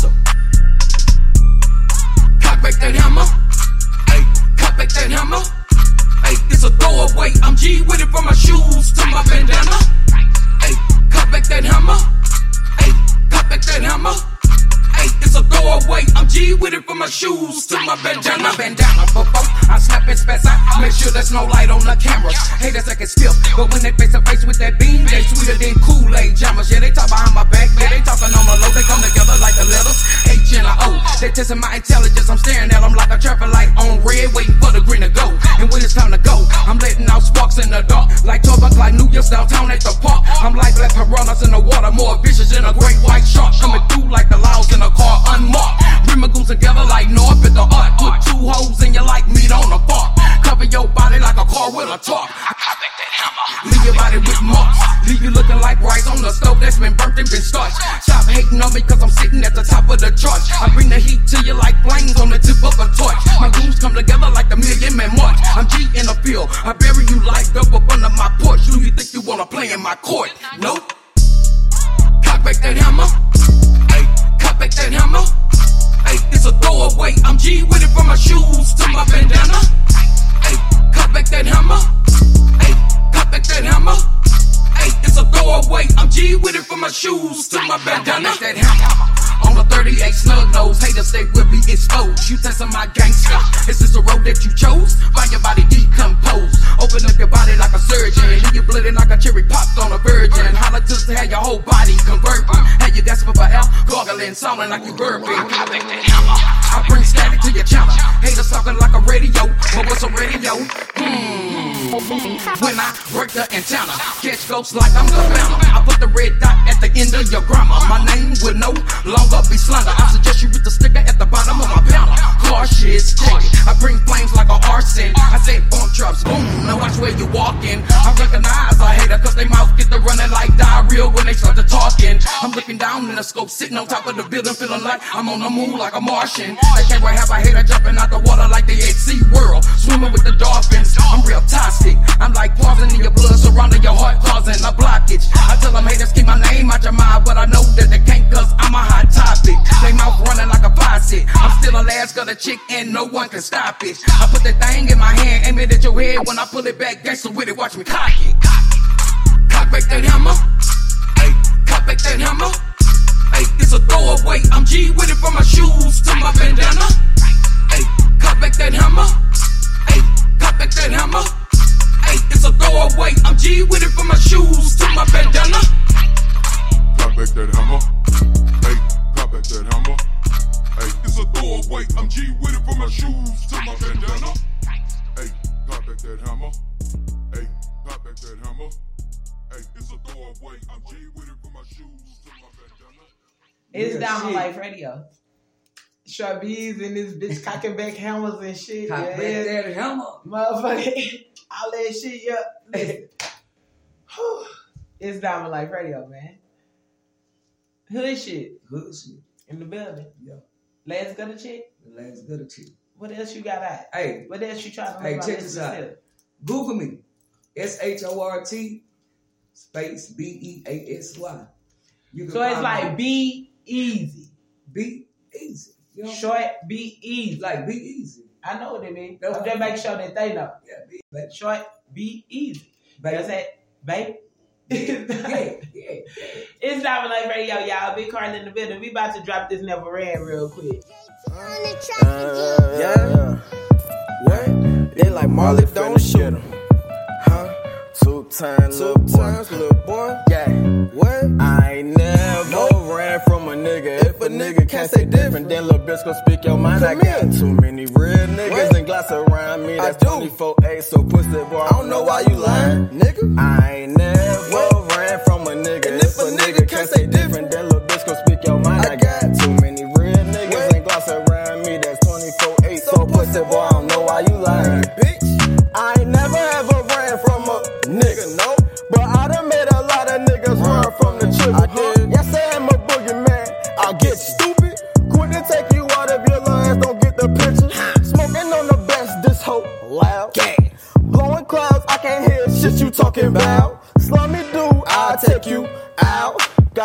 But when they face to face with that beam, they sweeter than Kool-Aid jammers. Yeah, they talk behind my back, yeah, they talking on my low. They come together like the letters H and a O. They testing my to my bandana. That hammer. On the 38 snug nose, haters they will be exposed. You testing my gangster. Is this a road that you chose? Find your body decomposed. Open up your body like a surgeon. Leave you bleeding like a cherry popped on a virgin. Just to have your whole body convert. Have you gasping for air, gargling, sounding like you burping. I think that hammer. I bring static to your channel. Haters talking like a radio, but what's a radio? Hmm. When I break the antenna, catch ghosts like I'm the banner. I put the red dot at the end of your grammar. My name will no longer be slander. I suggest you read the sticker at the bottom of my banner. Check it. I bring flames like a arson. I say bump drops, boom. Now watch where you walking. I recognize a hater cause they mouth get to running like diarrhea when they start to talking. I'm looking down in the scope, sitting on top of the building, feeling like I'm on the moon like a Martian. They can't wait have a hater jumping out the water like they at Sea World, swimming with the dolphins. I'm real toxic. I'm like poison in your blood, surrounding your heart, causing a blockage. I tell them haters keep my name out your mind, but I know that they can't cause I'm a hot topic. They mouth running like a faucet. I'm still a last got a chick and no one can stop it. I put that thing in my hand, aim it at your head. When I pull it back, gangster with it, watch me cock it. Cock back that hammer. Hey, cock back that hammer. Hey, it's a throwaway. I'm G with it from my shoes to my bandana. Hey, cock back that hammer. Hey, cock back that hammer. Hey, it's a throwaway. I'm G with it from my shoes to my bandana. Cock back that hammer. Hey, cock back that hammer. Hey, it's a throwaway. I'm G with it from my shoes to my bandana. Hey, cock back that hammer. Hey, cock back that hammer. Hey, it's a throwaway. I'm G with it from my shoes to my bandana. It's Yeah, Diamond shit. Life Radio. Sharbies and this bitch cocking back hammers and shit. Cock yeah. back that hammer. Motherfucker. All that shit, yeah. Listen. Whew. it's Diamond Life Radio, man. Hood shit. Hood shit. In the building. Yeah. Last gutter chick? The last gutter check. What else you got out? Hey. What else you trying to Hey, check this out. feel? Google me. S H O R T space B E A S Y. So it's like me. be easy. Be easy. You know Short, be easy. Like be easy. I know what it means. That's I'm what just I sure that they know. Yeah, be baby. Short, be easy. Baby. That's it, babe. yeah, yeah. It's Diamond Life Radio, y'all. Big Carl in the building. We about to drop this never ran real quick. Uh, yeah. What? They like Marley don't shoot 'em. Huh? Two times, little boy. little boy. Yeah. What? I ain't never ran from a nigga. If a nigga can't say different, then little bitch gon' speak your mind. I got too many real niggas and glass around me. That's 24 8, so pussy boy. I don't know why you lying, nigga. I ain't never ran from a nigga. And if a nigga can't say different,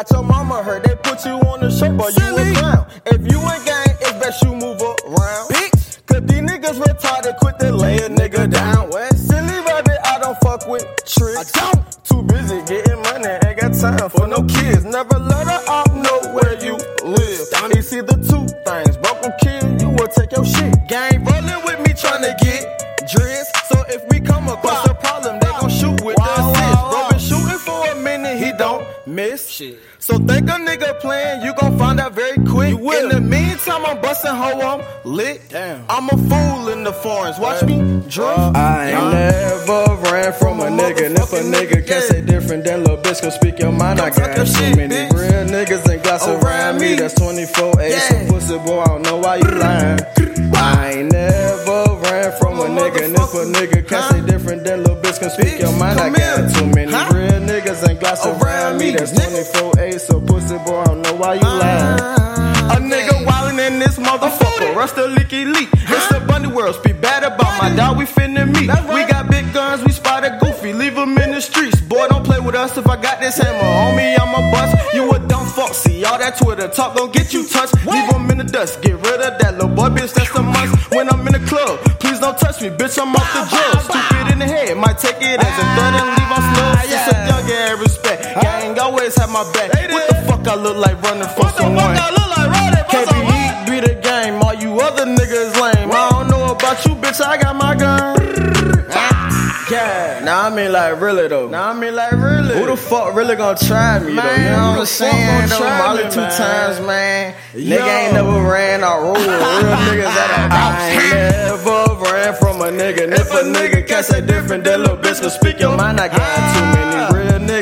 Got your mama hurt, they put you on the shirt, but you a clown. What the fuck I look like running for someone? KBE be the game. All you other niggas lame. I don't know about you, bitch. I got my gun. Yeah. Nah, I mean like really though. Nah, I mean like really. Who the fuck really gonna try me though? You know what I'm saying? Though, Molly two times, man. Nigga ain't never ran or roll with real niggas that I ain't never ran from a nigga. And if a nigga can say different, that little bitch can speak your mind. I got too many real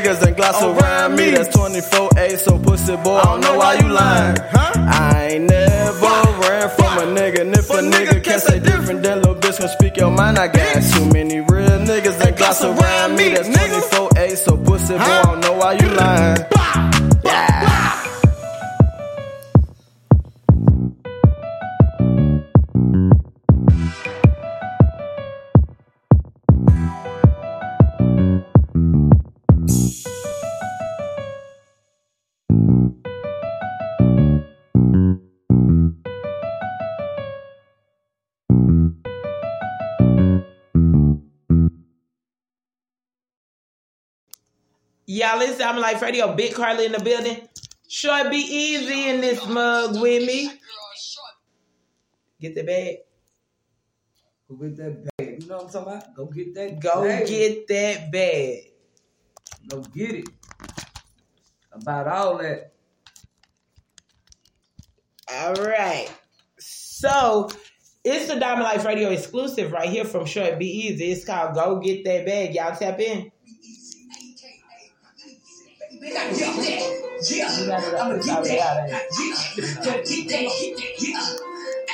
niggas and glass around me. That's 24 8, so pussy boy, I don't know why you lying. I ain't never ran from a nigga. And if a nigga can't say different, then little bitch can speak your mind. I got too many real niggas and glass around me. That's 24 8, so pussy boy, I don't know why you lying. Y'all listen, I'm like Radio Big Carly in the building. Short Beasy in this mug with me. Get the bag. Go get that bag. You know what I'm talking about? Go get that Go bag. get that bag. Go get it. About all that. All right. So it's the Diamond Life Radio exclusive right here from Short Beasy. It's called Go Get That Bag. Y'all tap in. They gotta get that. Yeah, I'ma get that. Yeah, go get that. Yeah.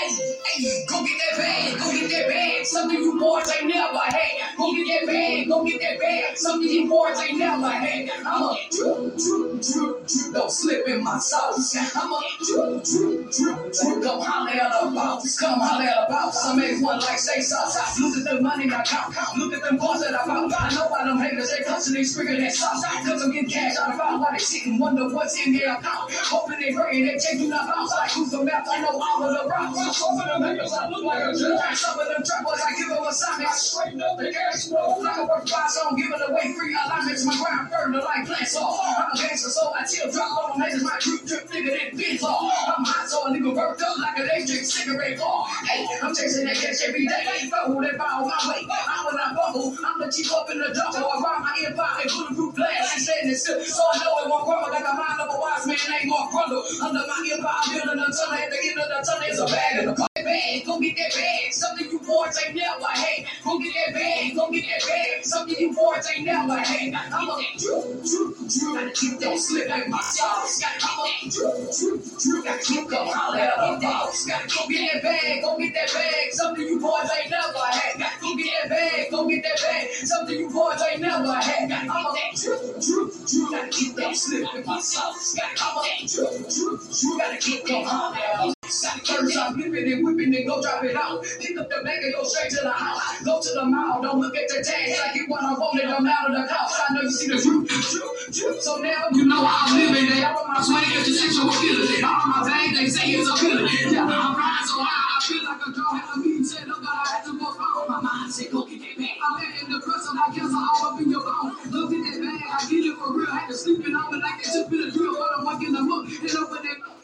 Hey, go get that bag, go get that bag. Something you boys ain't never had. Go get that bag, go get that bag. Something you boys ain't never had. I'ma drip, drip, drip, drip. Don't slip in my sauce. I'ma drip, drip, drip, drip. Come holler at a boss. Come holler at a boss. I make one like say sauce. Look at the money I count. count. Look at them boys that I found. I know why them haters they constantly sprinkle that sauce. Cause I'm getting cash out of out while they sit and wonder what's in their account. Hoping they bring they check you not bounce like who's the map. I know all of the rocks. Of them haters I look like a judge. Some of them trappers I give them assignment. I straighten up the cash flow. Like a work song giving away free alignments. My grind further like plants off. I'm a gangster so I chill drop on them haters. My drip drip nigga that bitch off. Nigga worked up like an electric cigarette bar. Hey, I'm chasing that cash every day. Bubble that ball my way. I'm when I bubble. I'm the chief up in the double. I ride my empire and bulletproof glass. And standing still. So I know it won't crumble like a mind of a wise man. Ain't gonna crumble. Under my empire building a tunnel. At the end of the tunnel is a bag in the Bag, go get that bag. Something you boys ain't never had. Go get that bag, go get that bag. Something you boys ain't never had. I'm a drip, drip, drip. Gotta keep that slip like my sauce. I'm a drip, drip, drip. Gotta keep go holler at a boss. Gotta go get that bag, go get that bag. Something you boys ain't never had. Go get that bag, go get that bag. Something you boys ain't never had. I'm a drip, drip, drip. Gotta keep that slip in my sauce. I'm a drip, drip, drip. Gotta keep go holler at a First I'm flipping and whipping and go drop it out. Pick up the bag and go straight to the house. Go to the mall, don't look at the tags. I get what I want and I'm out of the house. I know you see the droop, droop, droop. So now you know how I'm living. They all my swing is the sexual ability. All my things they say is ability. Yeah, I'm riding so high, I feel like a dog. Had a meeting said, look, I had to go home. My mind said, go get that bag. I'm in the of my cancer all up in your bone. Look at that bag, I get it for real. Had to sleep in on it like they took me to drill. But I'm waking them up. And open that up.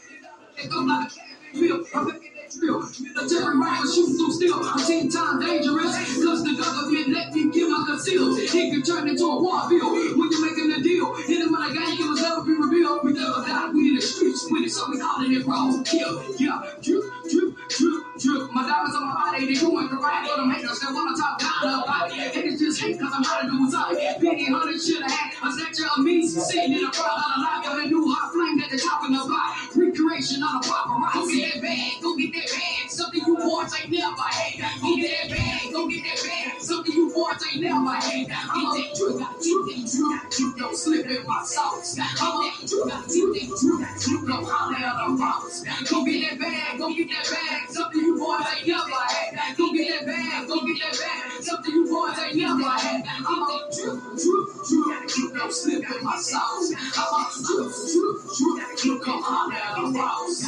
They go like real. I'm back in that drill. Military rifle shoots through steel. I'm ten times dangerous. Cause the government let me get my concealed. He can turn into a war bill when you're making a deal. Hit him like I ain't was never be revealed. We never die. We in the streets we calling it. Kill. Yeah. Drip, drip, drip drip. My diamonds on my body, they doing the right for them haters that wanna talk down about it. Haters just hate cause I'm out of do something. Biggie Hunter should have had a statue of me sitting in a front of the live. Y'all new hot flame that they're talking about. Recreation on a paparazzi. Go get that bag, go get that bag. Something you boys ain't never had. Go get that bag, go get that bag. Something you boys ain't never had. A that drip, you, that drip, you don't slip in my sauce. A that drip, you, that drip, you don't holler at the rocks. Go get that bag, go get that bag. Something you boys ain't never had. Go get that bag, go get that bag. Something you boys ain't never had. I'm a drip, drip, drip, you don't slip in my sauce. I'm a drip, drip, drip, you come holler at the rocks.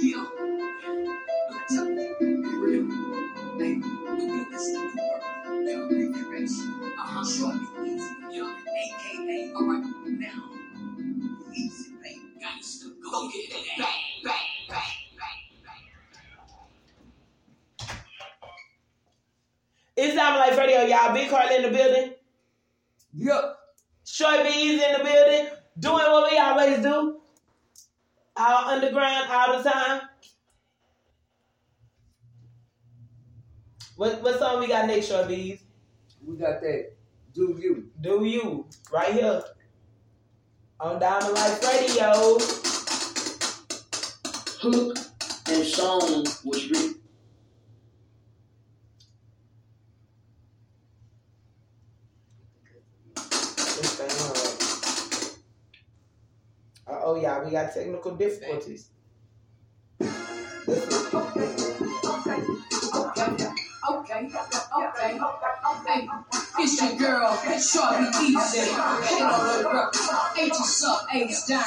Yeah. Tell me, real. Hey, we do this. Yeah, recreation. Uh-huh, be easy. Yeah, AKA, all right, now. Easy, baby. Gangsta, go get it. Bang, bang, bang, bang. It's Diamond Life Radio, y'all. Big Carl in the building. Yep. Short B's in the building. Doing what we always do. All underground all the time. What what song we got next, Short B's? We got that. Do you? Do you right here on Diamond Life Radio? Hook and song was written. We got technical difficulties. Okay, okay, okay. It's your girl, Short Beasy. Hit on the records. H up, H down.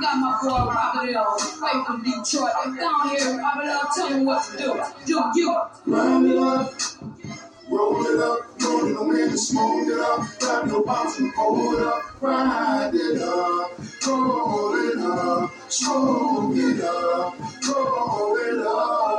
Got my boy Robert L. Right from Detroit. Down here, Robert L. Tell me what to do. Do you? Run it up, roll it up, roll it on and smoke it up, grab your box and hold it up, ride it up, roll it up, roll it up.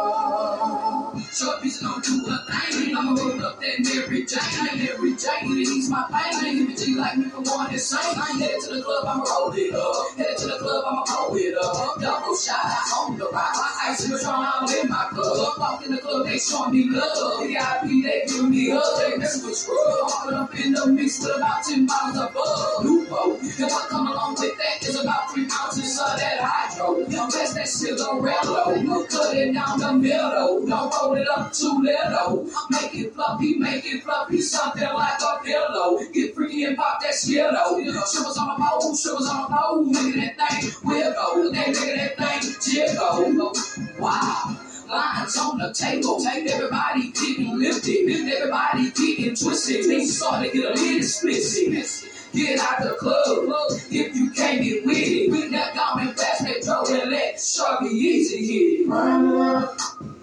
Piece don't do a thing. I'ma roll up that Mary Jane. And Mary Jane, it ease my pain. I give it to like me for going insane. I ain't headed to the club, I'ma roll it up. Headed to the club, I'ma roll it up. Double shot, I on the rock. Ice and Patron all in my club. Walk in the club, they showing me love. VIP, they give me hugs. They mess with scrub. Put up in the mix with about 10 bottles of bug. Lupo. And what come along with that is about three ounces of that hydro. That's that cigarello. Cut it down the middle. Don't roll it up too little. Make it fluffy, make it fluffy, something like a pillow. Get freaky and pop that skillo. Shivers on the pole, shivers on the pole. At that thing, wiggle. They look at that thing, jiggle. Wow. Lines on the table, take everybody getting lifted, everybody getting twisted. Things start to get a little explicit. Get out the club if you can't get with it. With that gum and fast that drove and let Short Beasy hit it.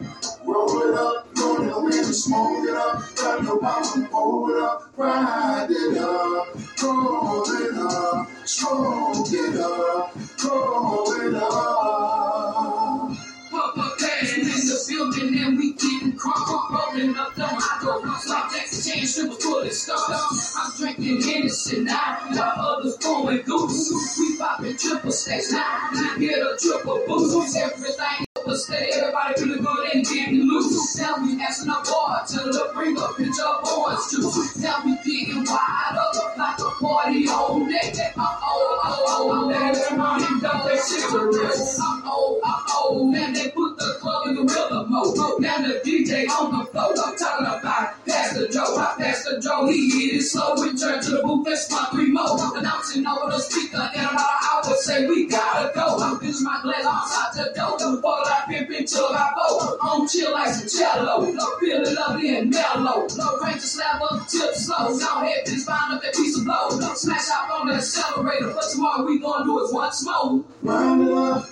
Up, roll it up, roll it and smoke it up, your box and hold it up, ride it up, roll it up, smoke it up, roll it up. Papa Pan in the building and we getting crunk, rolling up blunts like Jackson Chan, strippers full of stars. I'm drinking Hennessy now, while others going goose. We popping triple stacks now, I get a triple boost. Everything over steady, everybody feeling good and getting loose. Now we asking a boy to bring a pitch of orange juice. Now we getting wide up like a party on deck. I'm old, I'm old, and everybody dump their cigarettes. I'm old, I'm old, and they put the club in the rhythm mode. Now the DJ on the floor, I'm talking about Pastor Joe. I Pastor Joe, he hit it slow, return to the booth, that's my remote. Announcing over the speaker, in about an hour, say we gotta go. I'm bitch my glass outside the door. Ball I pimp until I vote. I'm chill like some cello. Feeling lovely and mellow. No range to slap up, tip slow. Down head, bitch, find up that piece of blow. Smash out on the accelerator, but tomorrow we gonna do it once more. Run it up,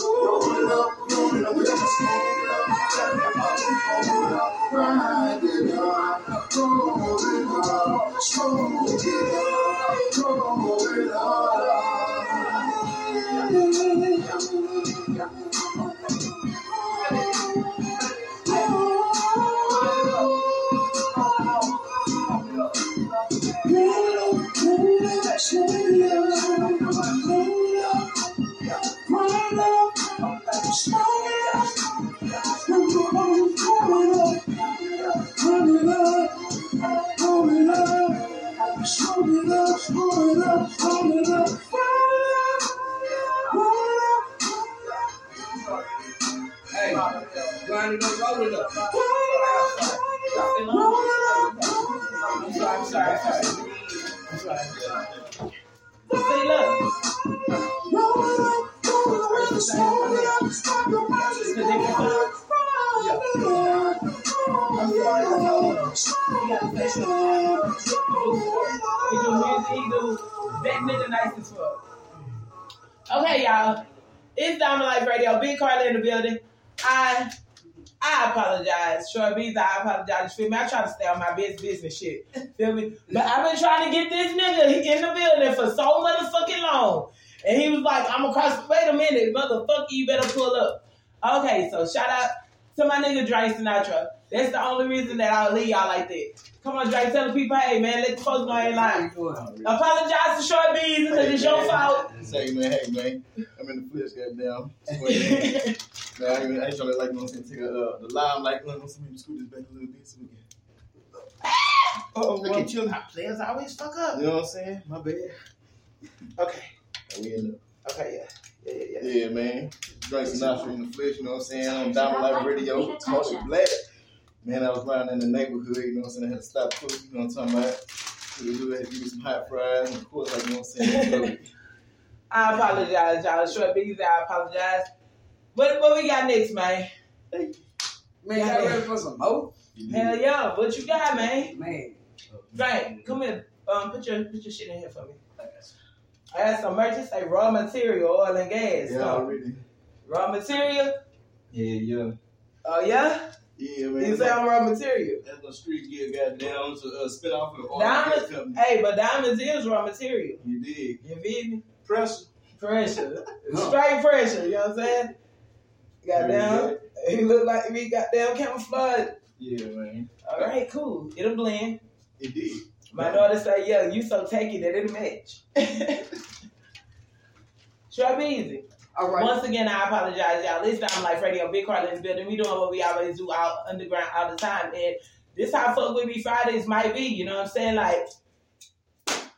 roll it up, roll it up, and smoke it up, grab your box and it up, ride it up, Slow it up. Come show me love, show me love, show me love, show me love, show me love. Hey, grinding up, rolling up. I'm sorry, I'm sorry, I'm sorry. I'm sorry. Say love. Roll it up, roll it up, roll it up, stop your body, roll it up, roll it up. Okay, y'all. It's Diamond Life Radio. Big Carly in the building. I I apologize. Short B's, I apologize. Feel me? I try to stay on my best business shit. Feel me? But I've been trying to get this nigga in the building for so motherfucking long. And he was like, I'm across. Wait a minute, motherfucker, you better pull up. Okay, so shout out to my nigga Dre Sinatra. That's the only reason that I'll leave y'all like that. Come on, Dre, tell the people, hey man, let the folks know I ain't lying. Apologize to Short B's because it's your fault. Say, man, hey, man, I'm in the flesh, goddamn. man, I ain't, I ain't trying to, like, you know what I'm saying, take a, uh, the lime, like, you know what I'm saying, scoot this back a little bit so we can. Oh, Look at you. Players always fuck up. You know what I'm saying? My bad. Okay. We in the, Okay, yeah. Yeah, yeah, yeah. yeah, man. Drink some Sinatra in the flesh, you know what I'm saying? On Diamond Life Radio, called it Black. Man, I was riding in the neighborhood, you know what I'm saying? I had to stop cooking, you know what I'm talking about? To the hood, had to give me some hot fries, and of course, like, you know what I'm saying? I apologize, y'all. Short B's, I apologize. What what we got next, man? Man, y'all ready for some more? Hell yeah. What you got, man? Man. Right. Come here. Um, put your put your shit in here for me. I had some merchants say raw material, oil and gas. Yeah, So, already. raw material. Yeah, yeah. Oh yeah. Yeah, man. You say I'm raw material. That's no street gear, goddamn. It's a uh, spin off of the oil Diamonds. company. Hey, but diamonds is raw material. You did. You feel me? Pressure. Pressure. Straight pressure. You know what I'm saying? Goddamn. He look like me goddamn camouflage. Yeah, man. All right, cool. It'll blend. It did. My daughter say, "Yeah, you so tacky that it'll match." Short Beasy. All right. Once again, I apologize, y'all. It's Diamond Life Radio, Big Carlin's building. We doing what we always do out underground all the time, and this how fuck with me Fridays might be. You know what I'm saying? Like,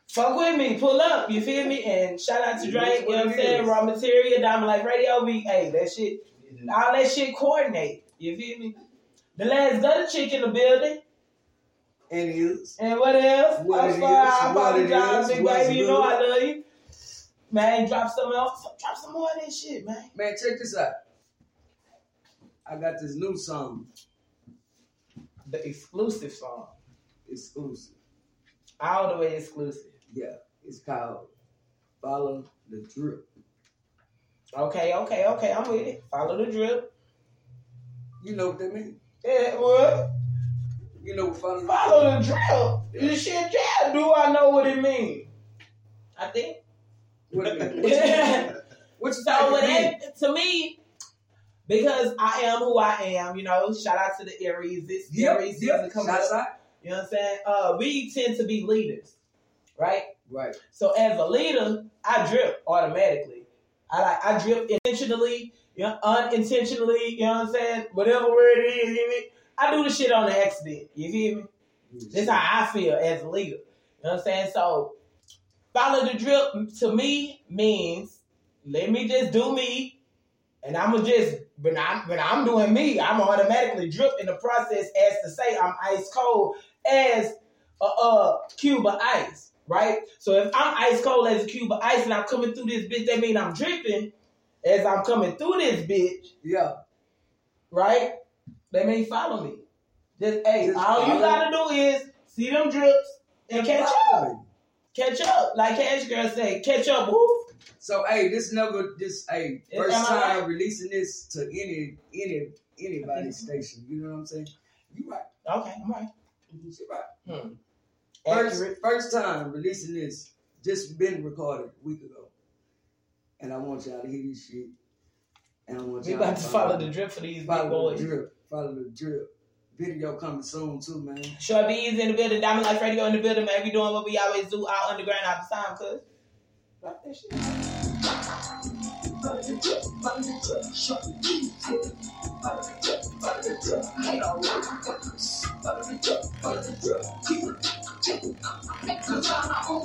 fuck with me, pull up. You feel me? And shout out to Drake. You know what I'm saying? Raw material, Diamond Life Radio. We, hey, that shit, all that shit coordinate. You feel me? The last gutter chick in the building. And is. And what else? What I'm sorry, I apologize, big baby. You know. I love you. Man, drop some else. Drop some more of that shit, man. Man, check this out. I got this new song. The exclusive song. Exclusive. All the way exclusive. Yeah. It's called Follow the Drip. Okay, okay, okay. I'm with it. Follow the drip. You know what that means? Yeah, what? You know what follow the Follow the drip. This shit, yeah. Do I know what it means? I think. What it mean? What you, what you So what it to me, because I am who I am, you know, shout out to the Aries. This Yep, Aries yep. season coming Shouts up. out. You know what I'm saying? Uh, we tend to be leaders, right? Right. So as a leader, I drip automatically. I like I drip intentionally, you know, unintentionally, you know what I'm saying? Whatever word it is, you feel me? I do the shit on the accident. You hear me? Mm-hmm. That's how I feel as a leader. You know what I'm saying? So follow the drip to me means let me just do me. And I'ma just when I'm when I'm doing me, I'm automatically drip in the process as to say I'm ice cold as a, a cube of ice, right? So if I'm ice cold as a Cuba ice and I'm coming through this bitch, that mean I'm dripping as I'm coming through this bitch. Yeah. Right? That may follow me. Just hey, Just all you gotta do is see them drips and catch up. Catch up. Like Cash Girl say, catch up, woo. So hey, this never this hey first time right? releasing this to any any anybody's station. You know what I'm saying? You right. Okay, I'm right. You right. Hmm. First Accurate. first time releasing this, just been recorded a week ago. And I want y'all to hear this shit. And I want We y'all about to follow the drip for these big boys. the drip. Follow the drip. Video coming soon too, man. Short B's in the building, Diamond Life Radio in the building, man. We doing what we always do out underground all the time, cuz. Drop that shit. Cause I'm on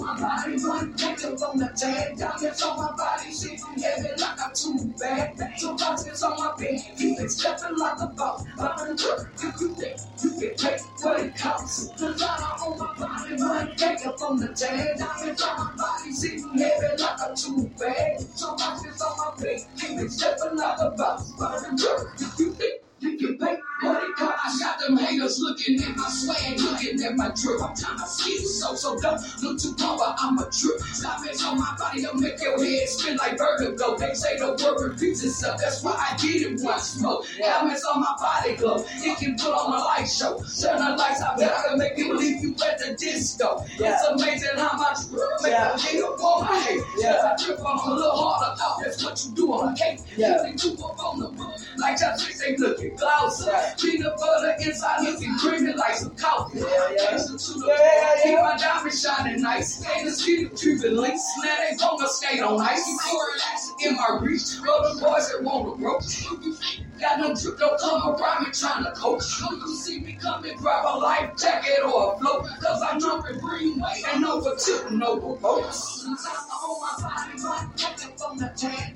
my body, one picture from the tag. Diamonds on my body, shit heavy like a too bad. So boxes on my bed, keep it stepping like a boss. I'm in work, if you think you can pay what it costs. Designer on my body, one up on the tag. Diamonds on my body, sitting heavy like a two bag. So boxes on my bed, keep it stepping like a boss. I'm in work, if you think you it. I got them haters looking at my swag, looking at my drip. I'm trying to skip so, so don't look too clever, I'm a trip. Diamonds on my body don't make your head spin like vertigo. They say the word repeats itself, that's why I did it once more. Diamonds on my body glow, it can put on a light show. Turn the lights out, I can make you believe you at the disco. It's amazing how much make a nigga want my hate. Yeah. I trip on a little harder out, that's what you do on a cake. Yeah. Keep it up on the book, like chick say looking glossy. Peanut butter inside looking creamy like some coffee. Yeah, yeah. Listen to the Yeah, keep my diamond shining nice. Skaters keep it tripping links. Now they gonna skate on ice. You relax in my reach. Other boys that want to roach. Got no trip, don't come around me trying to coach. You see me coming, grab a life jacket or a float. Cause I know the green way and over tipping over boats. On.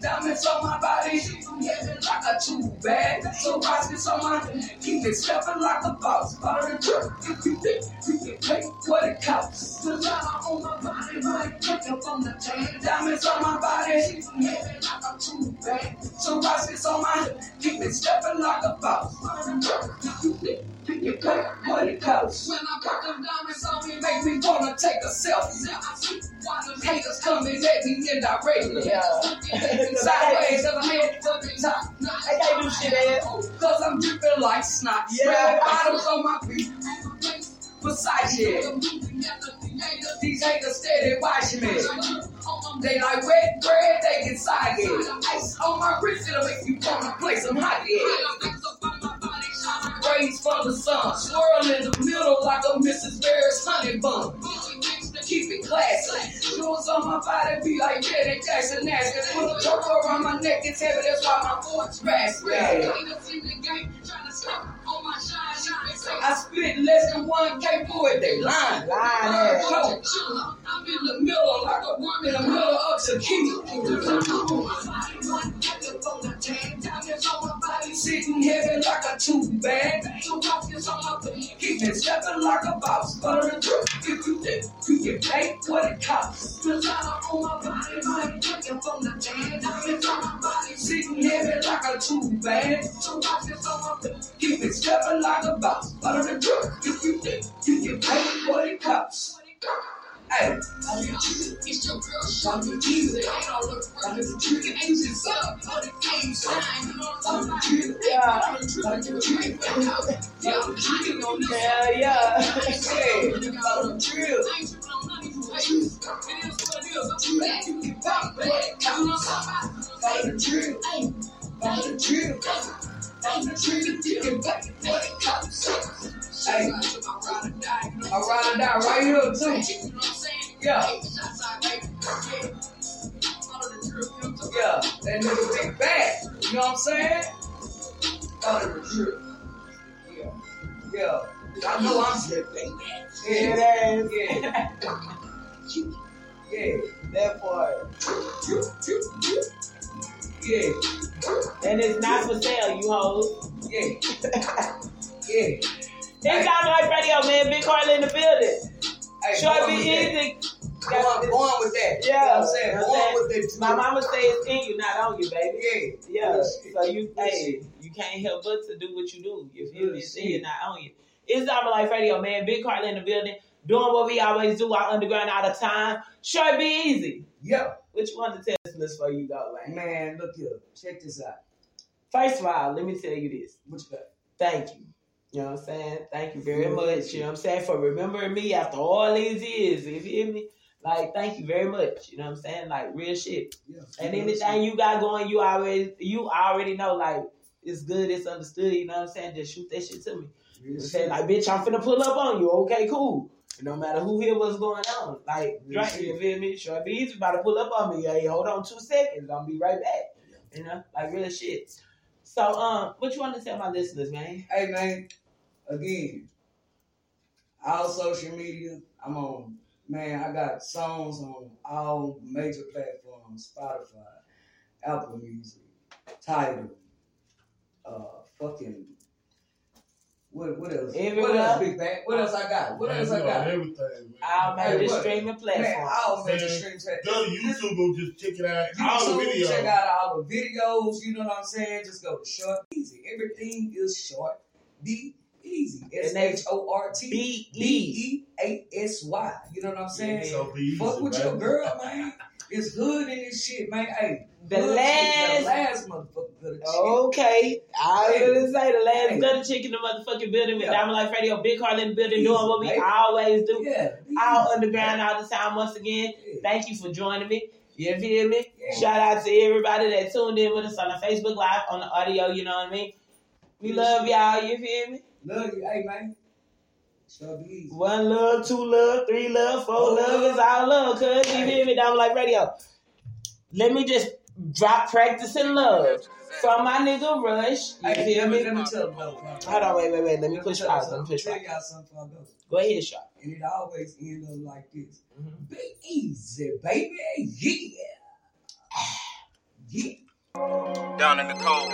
Diamonds on my body, heavy like a two bag. So rockets on my keep it stepping like a boss. Butter and jerk, if you think you can pay what it costs. Designer on my body, my jacket from the tan. Diamonds on my body, heavy like a two bag. So rockets on my keep it stepping like a boss. Butter and jerk, if you think you can pay what it costs. When I put them diamonds on me, make me wanna take a selfie. I see why them haters coming at me indirectly. Yeah. Sideways, cause I'm headed to the top. I can't do shit, man. Cause I'm dripping like snot. Yeah. Red bottoms on my feet. Besides, yeah. These haters steady watching me. They like wet bread, they get soggy. Ice on my wrist, it'll make you wanna play some hockey. Rays from the sun, swirl in the middle like a Mrs. Baird's honey bun. Keep it classy. Jewels on my body be like Janet Jackson Nasty. Put a choke around my neck, it's heavy, that's why my voice raspy. I spit less than 1K for it, they lying. Lying. Coach. I'm in the middle like a worm in the middle of tequila. Sitting heavy like a two bag. Keep it stepping like a boss. Butter and drip. If you think you can pay what it costs. Designer on my body, my drinking from the tan. Diamonds on my body. Sitting heavy like a two bag. Keep it stepping like a boss. Butter and drip. If you think you can pay what it costs. Hey, it's your girl, Shawty Jesus. I don't look right. The chicken angels up, all the games fine. I'm talking about? Yeah, I'm the chicken. Yeah, I'm chicken on this. Hell yeah. Hey, I'm drill. Hey, I ride or die right here too. Yeah. Yeah, that nigga big bad. You know what I'm saying? Out of the drip. Yeah. Yeah. I know I'm dripping. Yeah, that is. Yeah. Yeah, that part. Yeah. And it's not for sale, you hoes. Yeah. yeah. It's Life Radio, man. Big Carly in the building. Hey, going be easy. Going, going with that. Yeah, You know what I'm saying? Going what with that. My mama say it's in you, not on you, baby. Yeah. Yeah. So you, hey, you can't help but to do what you do. If You feel me? It's in you, not on you. It's Diamond Life Radio, man. Big Carly in the building, doing what we always do. Our underground out of time. Short Beasy. Yeah. Which one to tell listeners for you go, man? Man, look here. Check this out. First of all, let me tell you this. What you got? Thank you. You know what I'm saying? Thank you very much. You know what I'm saying? For remembering me after all these years. You feel me? Like, thank you very much. You know what I'm saying? Like real shit. Yeah. And anything you got going, you already you already know like it's good, it's understood, you know what I'm saying? Just shoot that shit to me. You know saying? Like, bitch, I'm finna pull up on you. Okay, cool. No matter who here, what's going on. Like, Real right, shit. you feel me? Short Beasy about to pull up on me. Hey, hold on two seconds. I'll be right back. You know, like real shit. So, um, what you want to tell my listeners, man? Hey man, again, all social media. I'm on. Man, I got songs on all major platforms: Spotify, Apple Music, Tidal. Uh, fucking. What, what else? Everywhere. What else, Big Bang? What else I got? What else I got? Everything. All Hey, major what? streaming Man, platforms. all major Man, streaming platforms. Go to YouTube or just check it out. All the YouTube, videos. check out all the videos. You know what I'm saying? Just go to short, easy. Everything is short, be easy. S H O R T B E A S Y. You know what I'm saying? Yeah, so be easy, Fuck with baby. your girl, man. It's hood in this shit, man. Hey, The last- the last motherfucker good Okay, I was Hey. gonna say the last Hey. gutter chick in the motherfucking building with Yeah. Diamond Life Radio, Big Carl in the building, Easy, doing what we baby. always do. Yeah, All underground all the time. Once again, thank you for joining me. You feel me? Yeah. Shout out to everybody that tuned in with us on the Facebook Live, on the audio. You know what I mean? We love y'all. You feel me? Love you, hey man. Short Beasy. One love, two love, three love, four Four love love. is all love. Cause you hear me? Diamond Life Radio. Let me just drop practicing love from my nigga Rush. You Hey, feel me? me, let me tell them though. Hold on, wait, wait, wait. Let me push tell pause. y'all Let me push something. pause. Tell y'all something before I go. Go ahead, shot. And it always ends up like this. Mm-hmm. Be easy, baby. Yeah. Yeah. Down in the cold.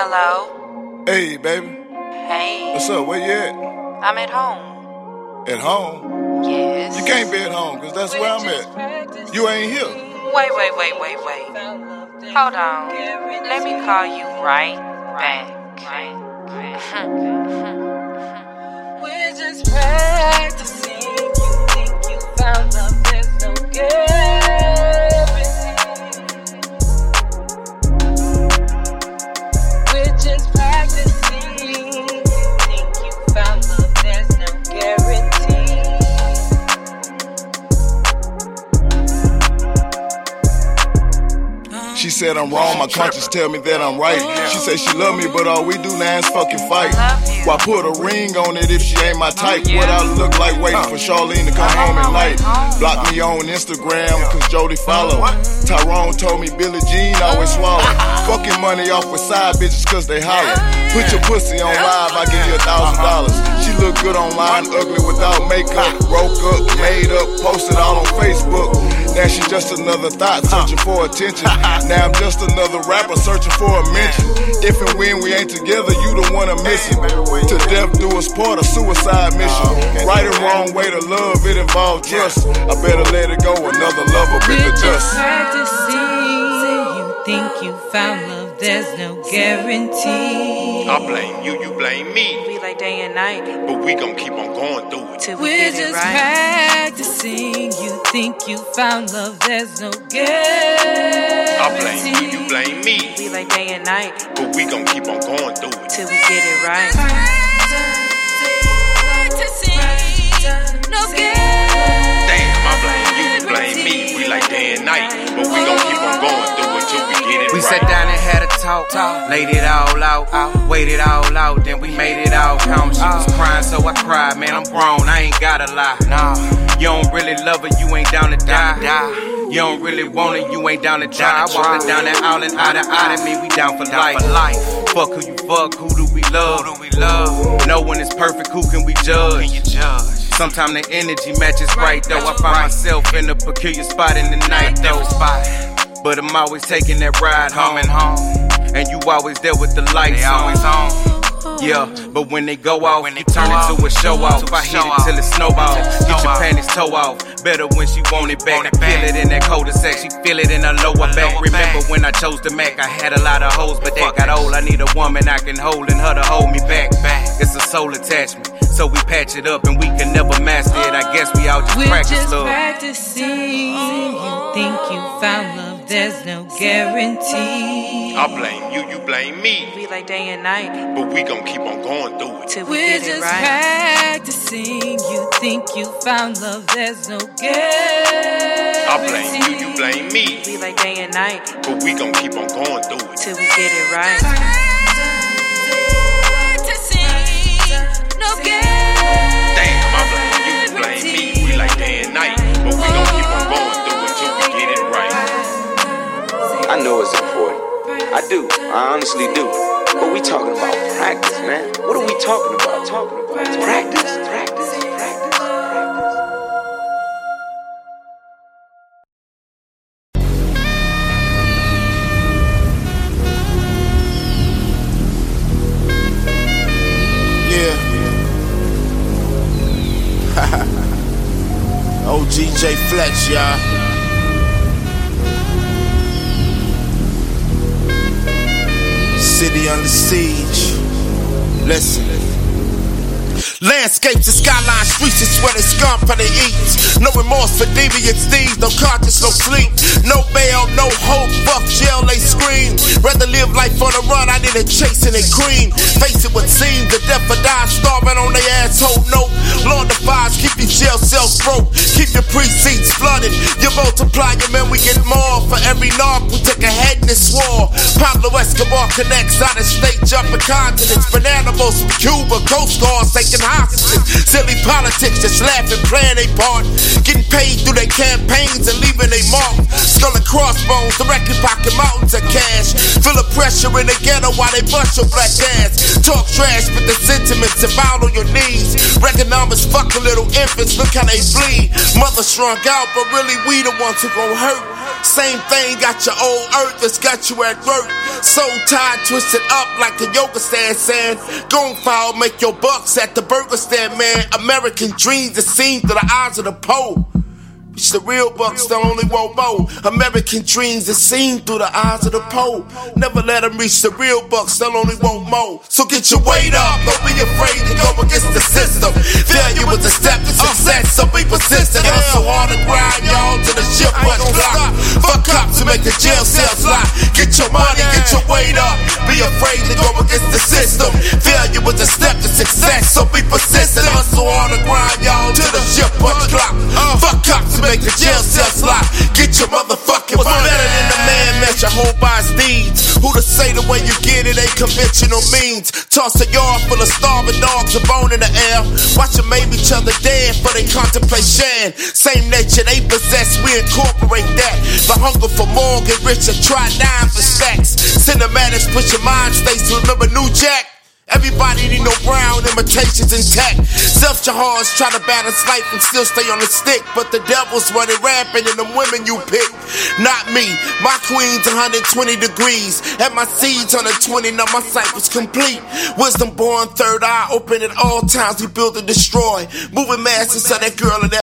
Hello. Hey, baby. Hey. What's up? Where you at? I'm at home. At home? Yes. You can't be at home because that's where I'm at. You ain't here. Wait, wait, wait, wait, wait. Hold on. Let me call you right back. We're just practicing. You think you found love, there's no guarantee. Said I'm wrong, my conscience tell me that I'm right. She said she love me, but all we do now is fucking fight. Why put a ring on it if she ain't my type? What I look like waiting for Charlene to come home at night. Block me on Instagram, cause Jody follow. Tyrone told me Billie Jean always swallow. Fucking money off with side bitches cause they holler. Put your pussy on live, I give you a thousand dollars. She look good online, ugly without makeup. Broke up, made up, posted all on Facebook. Now she just another thought searching for attention. Now I'm just another rapper searching for a mention. If and when we ain't together, you the one I'm missing. To death do us part, a suicide mission. Right and wrong way to love, it involves trust. I better let it go, another lover bit the We're just dust. practicing. You think you found love, there's no guarantee. I blame you, you blame me. We like day and night. But we gon' keep on going through it. Till we We're get it just right. practicing. You think you found love, there's no guarantee. I blame you, you blame me. We like day and night. But we gon' keep on going through it. Till we get it right. No Damn, I blame you, you blame me. We like day and night. But we gon' keep on going through it till we get it We right. sat down a talk, laid it all out, waited all out, then we made it all count. She was crying, so I cried. Man, I'm grown, I ain't gotta lie. Nah, you don't really love her, you ain't down to die. You don't really want it, you ain't down to die. I walked her down that island, and eye to eye to me, we down for life. Fuck who you fuck, who do we love? Who do we love? No one is perfect, who can we judge? Can you judge? Sometimes the energy matches right though. I find myself in a peculiar spot in the night though. But I'm always taking that ride home and home. And you always there with the lights always on. Yeah, but when they go off, when they turn it to a show off. If I hit it till it snowballs. Get your panties toe off. Better when she want it back. Feel it in that cul-de-sac. She feel it in her lower back. Remember when I chose the Mac, I had a lot of hoes, but that got old. I need a woman I can hold and her to hold me back. It's a soul attachment, so we patch it up and we can never master it. I guess we all just We're practice just love. practicing. You think you found love, there's no guarantee. I blame you, you blame me. We like day and night. But we gon' keep on going through it. Till we We're get it just right. practicing. You think you found love, there's no guarantee. I blame you, you blame me. We like day and night. But we gon' keep on going through it. Till we get it right. No Damn, I know it's important. I do. I honestly do. But we talking about practice, man. What are we talking about? Talking about practice. practice. Oh, J Fletch, y'all. City under siege. Listen. Landscapes and skyline streets is where they scum for the eats. No remorse for deviant thieves, no conscience, no sleep. No bail, no hope, fuck jail, they scream. Rather live life on the run, I need a chasing and cream. Face it would seem the death or die starving on their asshole. No, Lord defies, keep your jail cells broke. Your precincts flooded. You multiply your we get more. For every knock, we take a head in this war. Pablo Escobar connects out of state, jumping continents. Banana boats from Cuba, Coast Guards taking hostages. Silly politics, just laughing, playing a part. Getting paid through their campaigns and leaving a mark. Skull and crossbones, the directly pocket mountains of cash. Feel the pressure in the ghetto while they bust your black ass. Talk trash, but the sentiments and bow on your knees. Recognizers, fuck a little infants, look how they bleed. Mother shrunk out, but really we the ones who gon' hurt. Same thing, got your old earth that's got you at work. So tied, twisted up like a yoga stand saying, Gon' foul, make your bucks at the burger stand, man. American dreams are seen through the eyes of the pole. It's the real bucks that only want more. American dreams are seen through the eyes of the pole. Never let them reach the real bucks that only want more. So get your weight up, don't be afraid to go against the system. Failure was a step to success, so be persistent. Hustle hard and grind, y'all, to the ship punch clock. Fuck up to make the jail cells lock. Get your money, get your weight up. Be afraid to go against the system. Failure was a step to success, so be persistent. Hustle hard and grind, y'all, to the ship punch clock. Fuck up to make the jail cells lock. Get your motherfucking What's better than the man match your whole by his deeds? Who to say the way you get it ain't conventional means? Toss a yard full of starving dogs, a bone in the air. Watch them aim each other dead for they contemplate sharing. Same nature they possess, we incorporate that. The hunger for more, get rich and try dimes for stacks. Cinematics put your mind states to remember New Jack. Everybody need no brown imitations intact. Self jahars try to balance life and still stay on the stick, but the devil's running rampant in the women you pick. Not me, my queen's 120 degrees. and my seeds on the 20. now my sight was complete. Wisdom born, third eye open at all times. We build and destroy. Moving masses so that girl and that.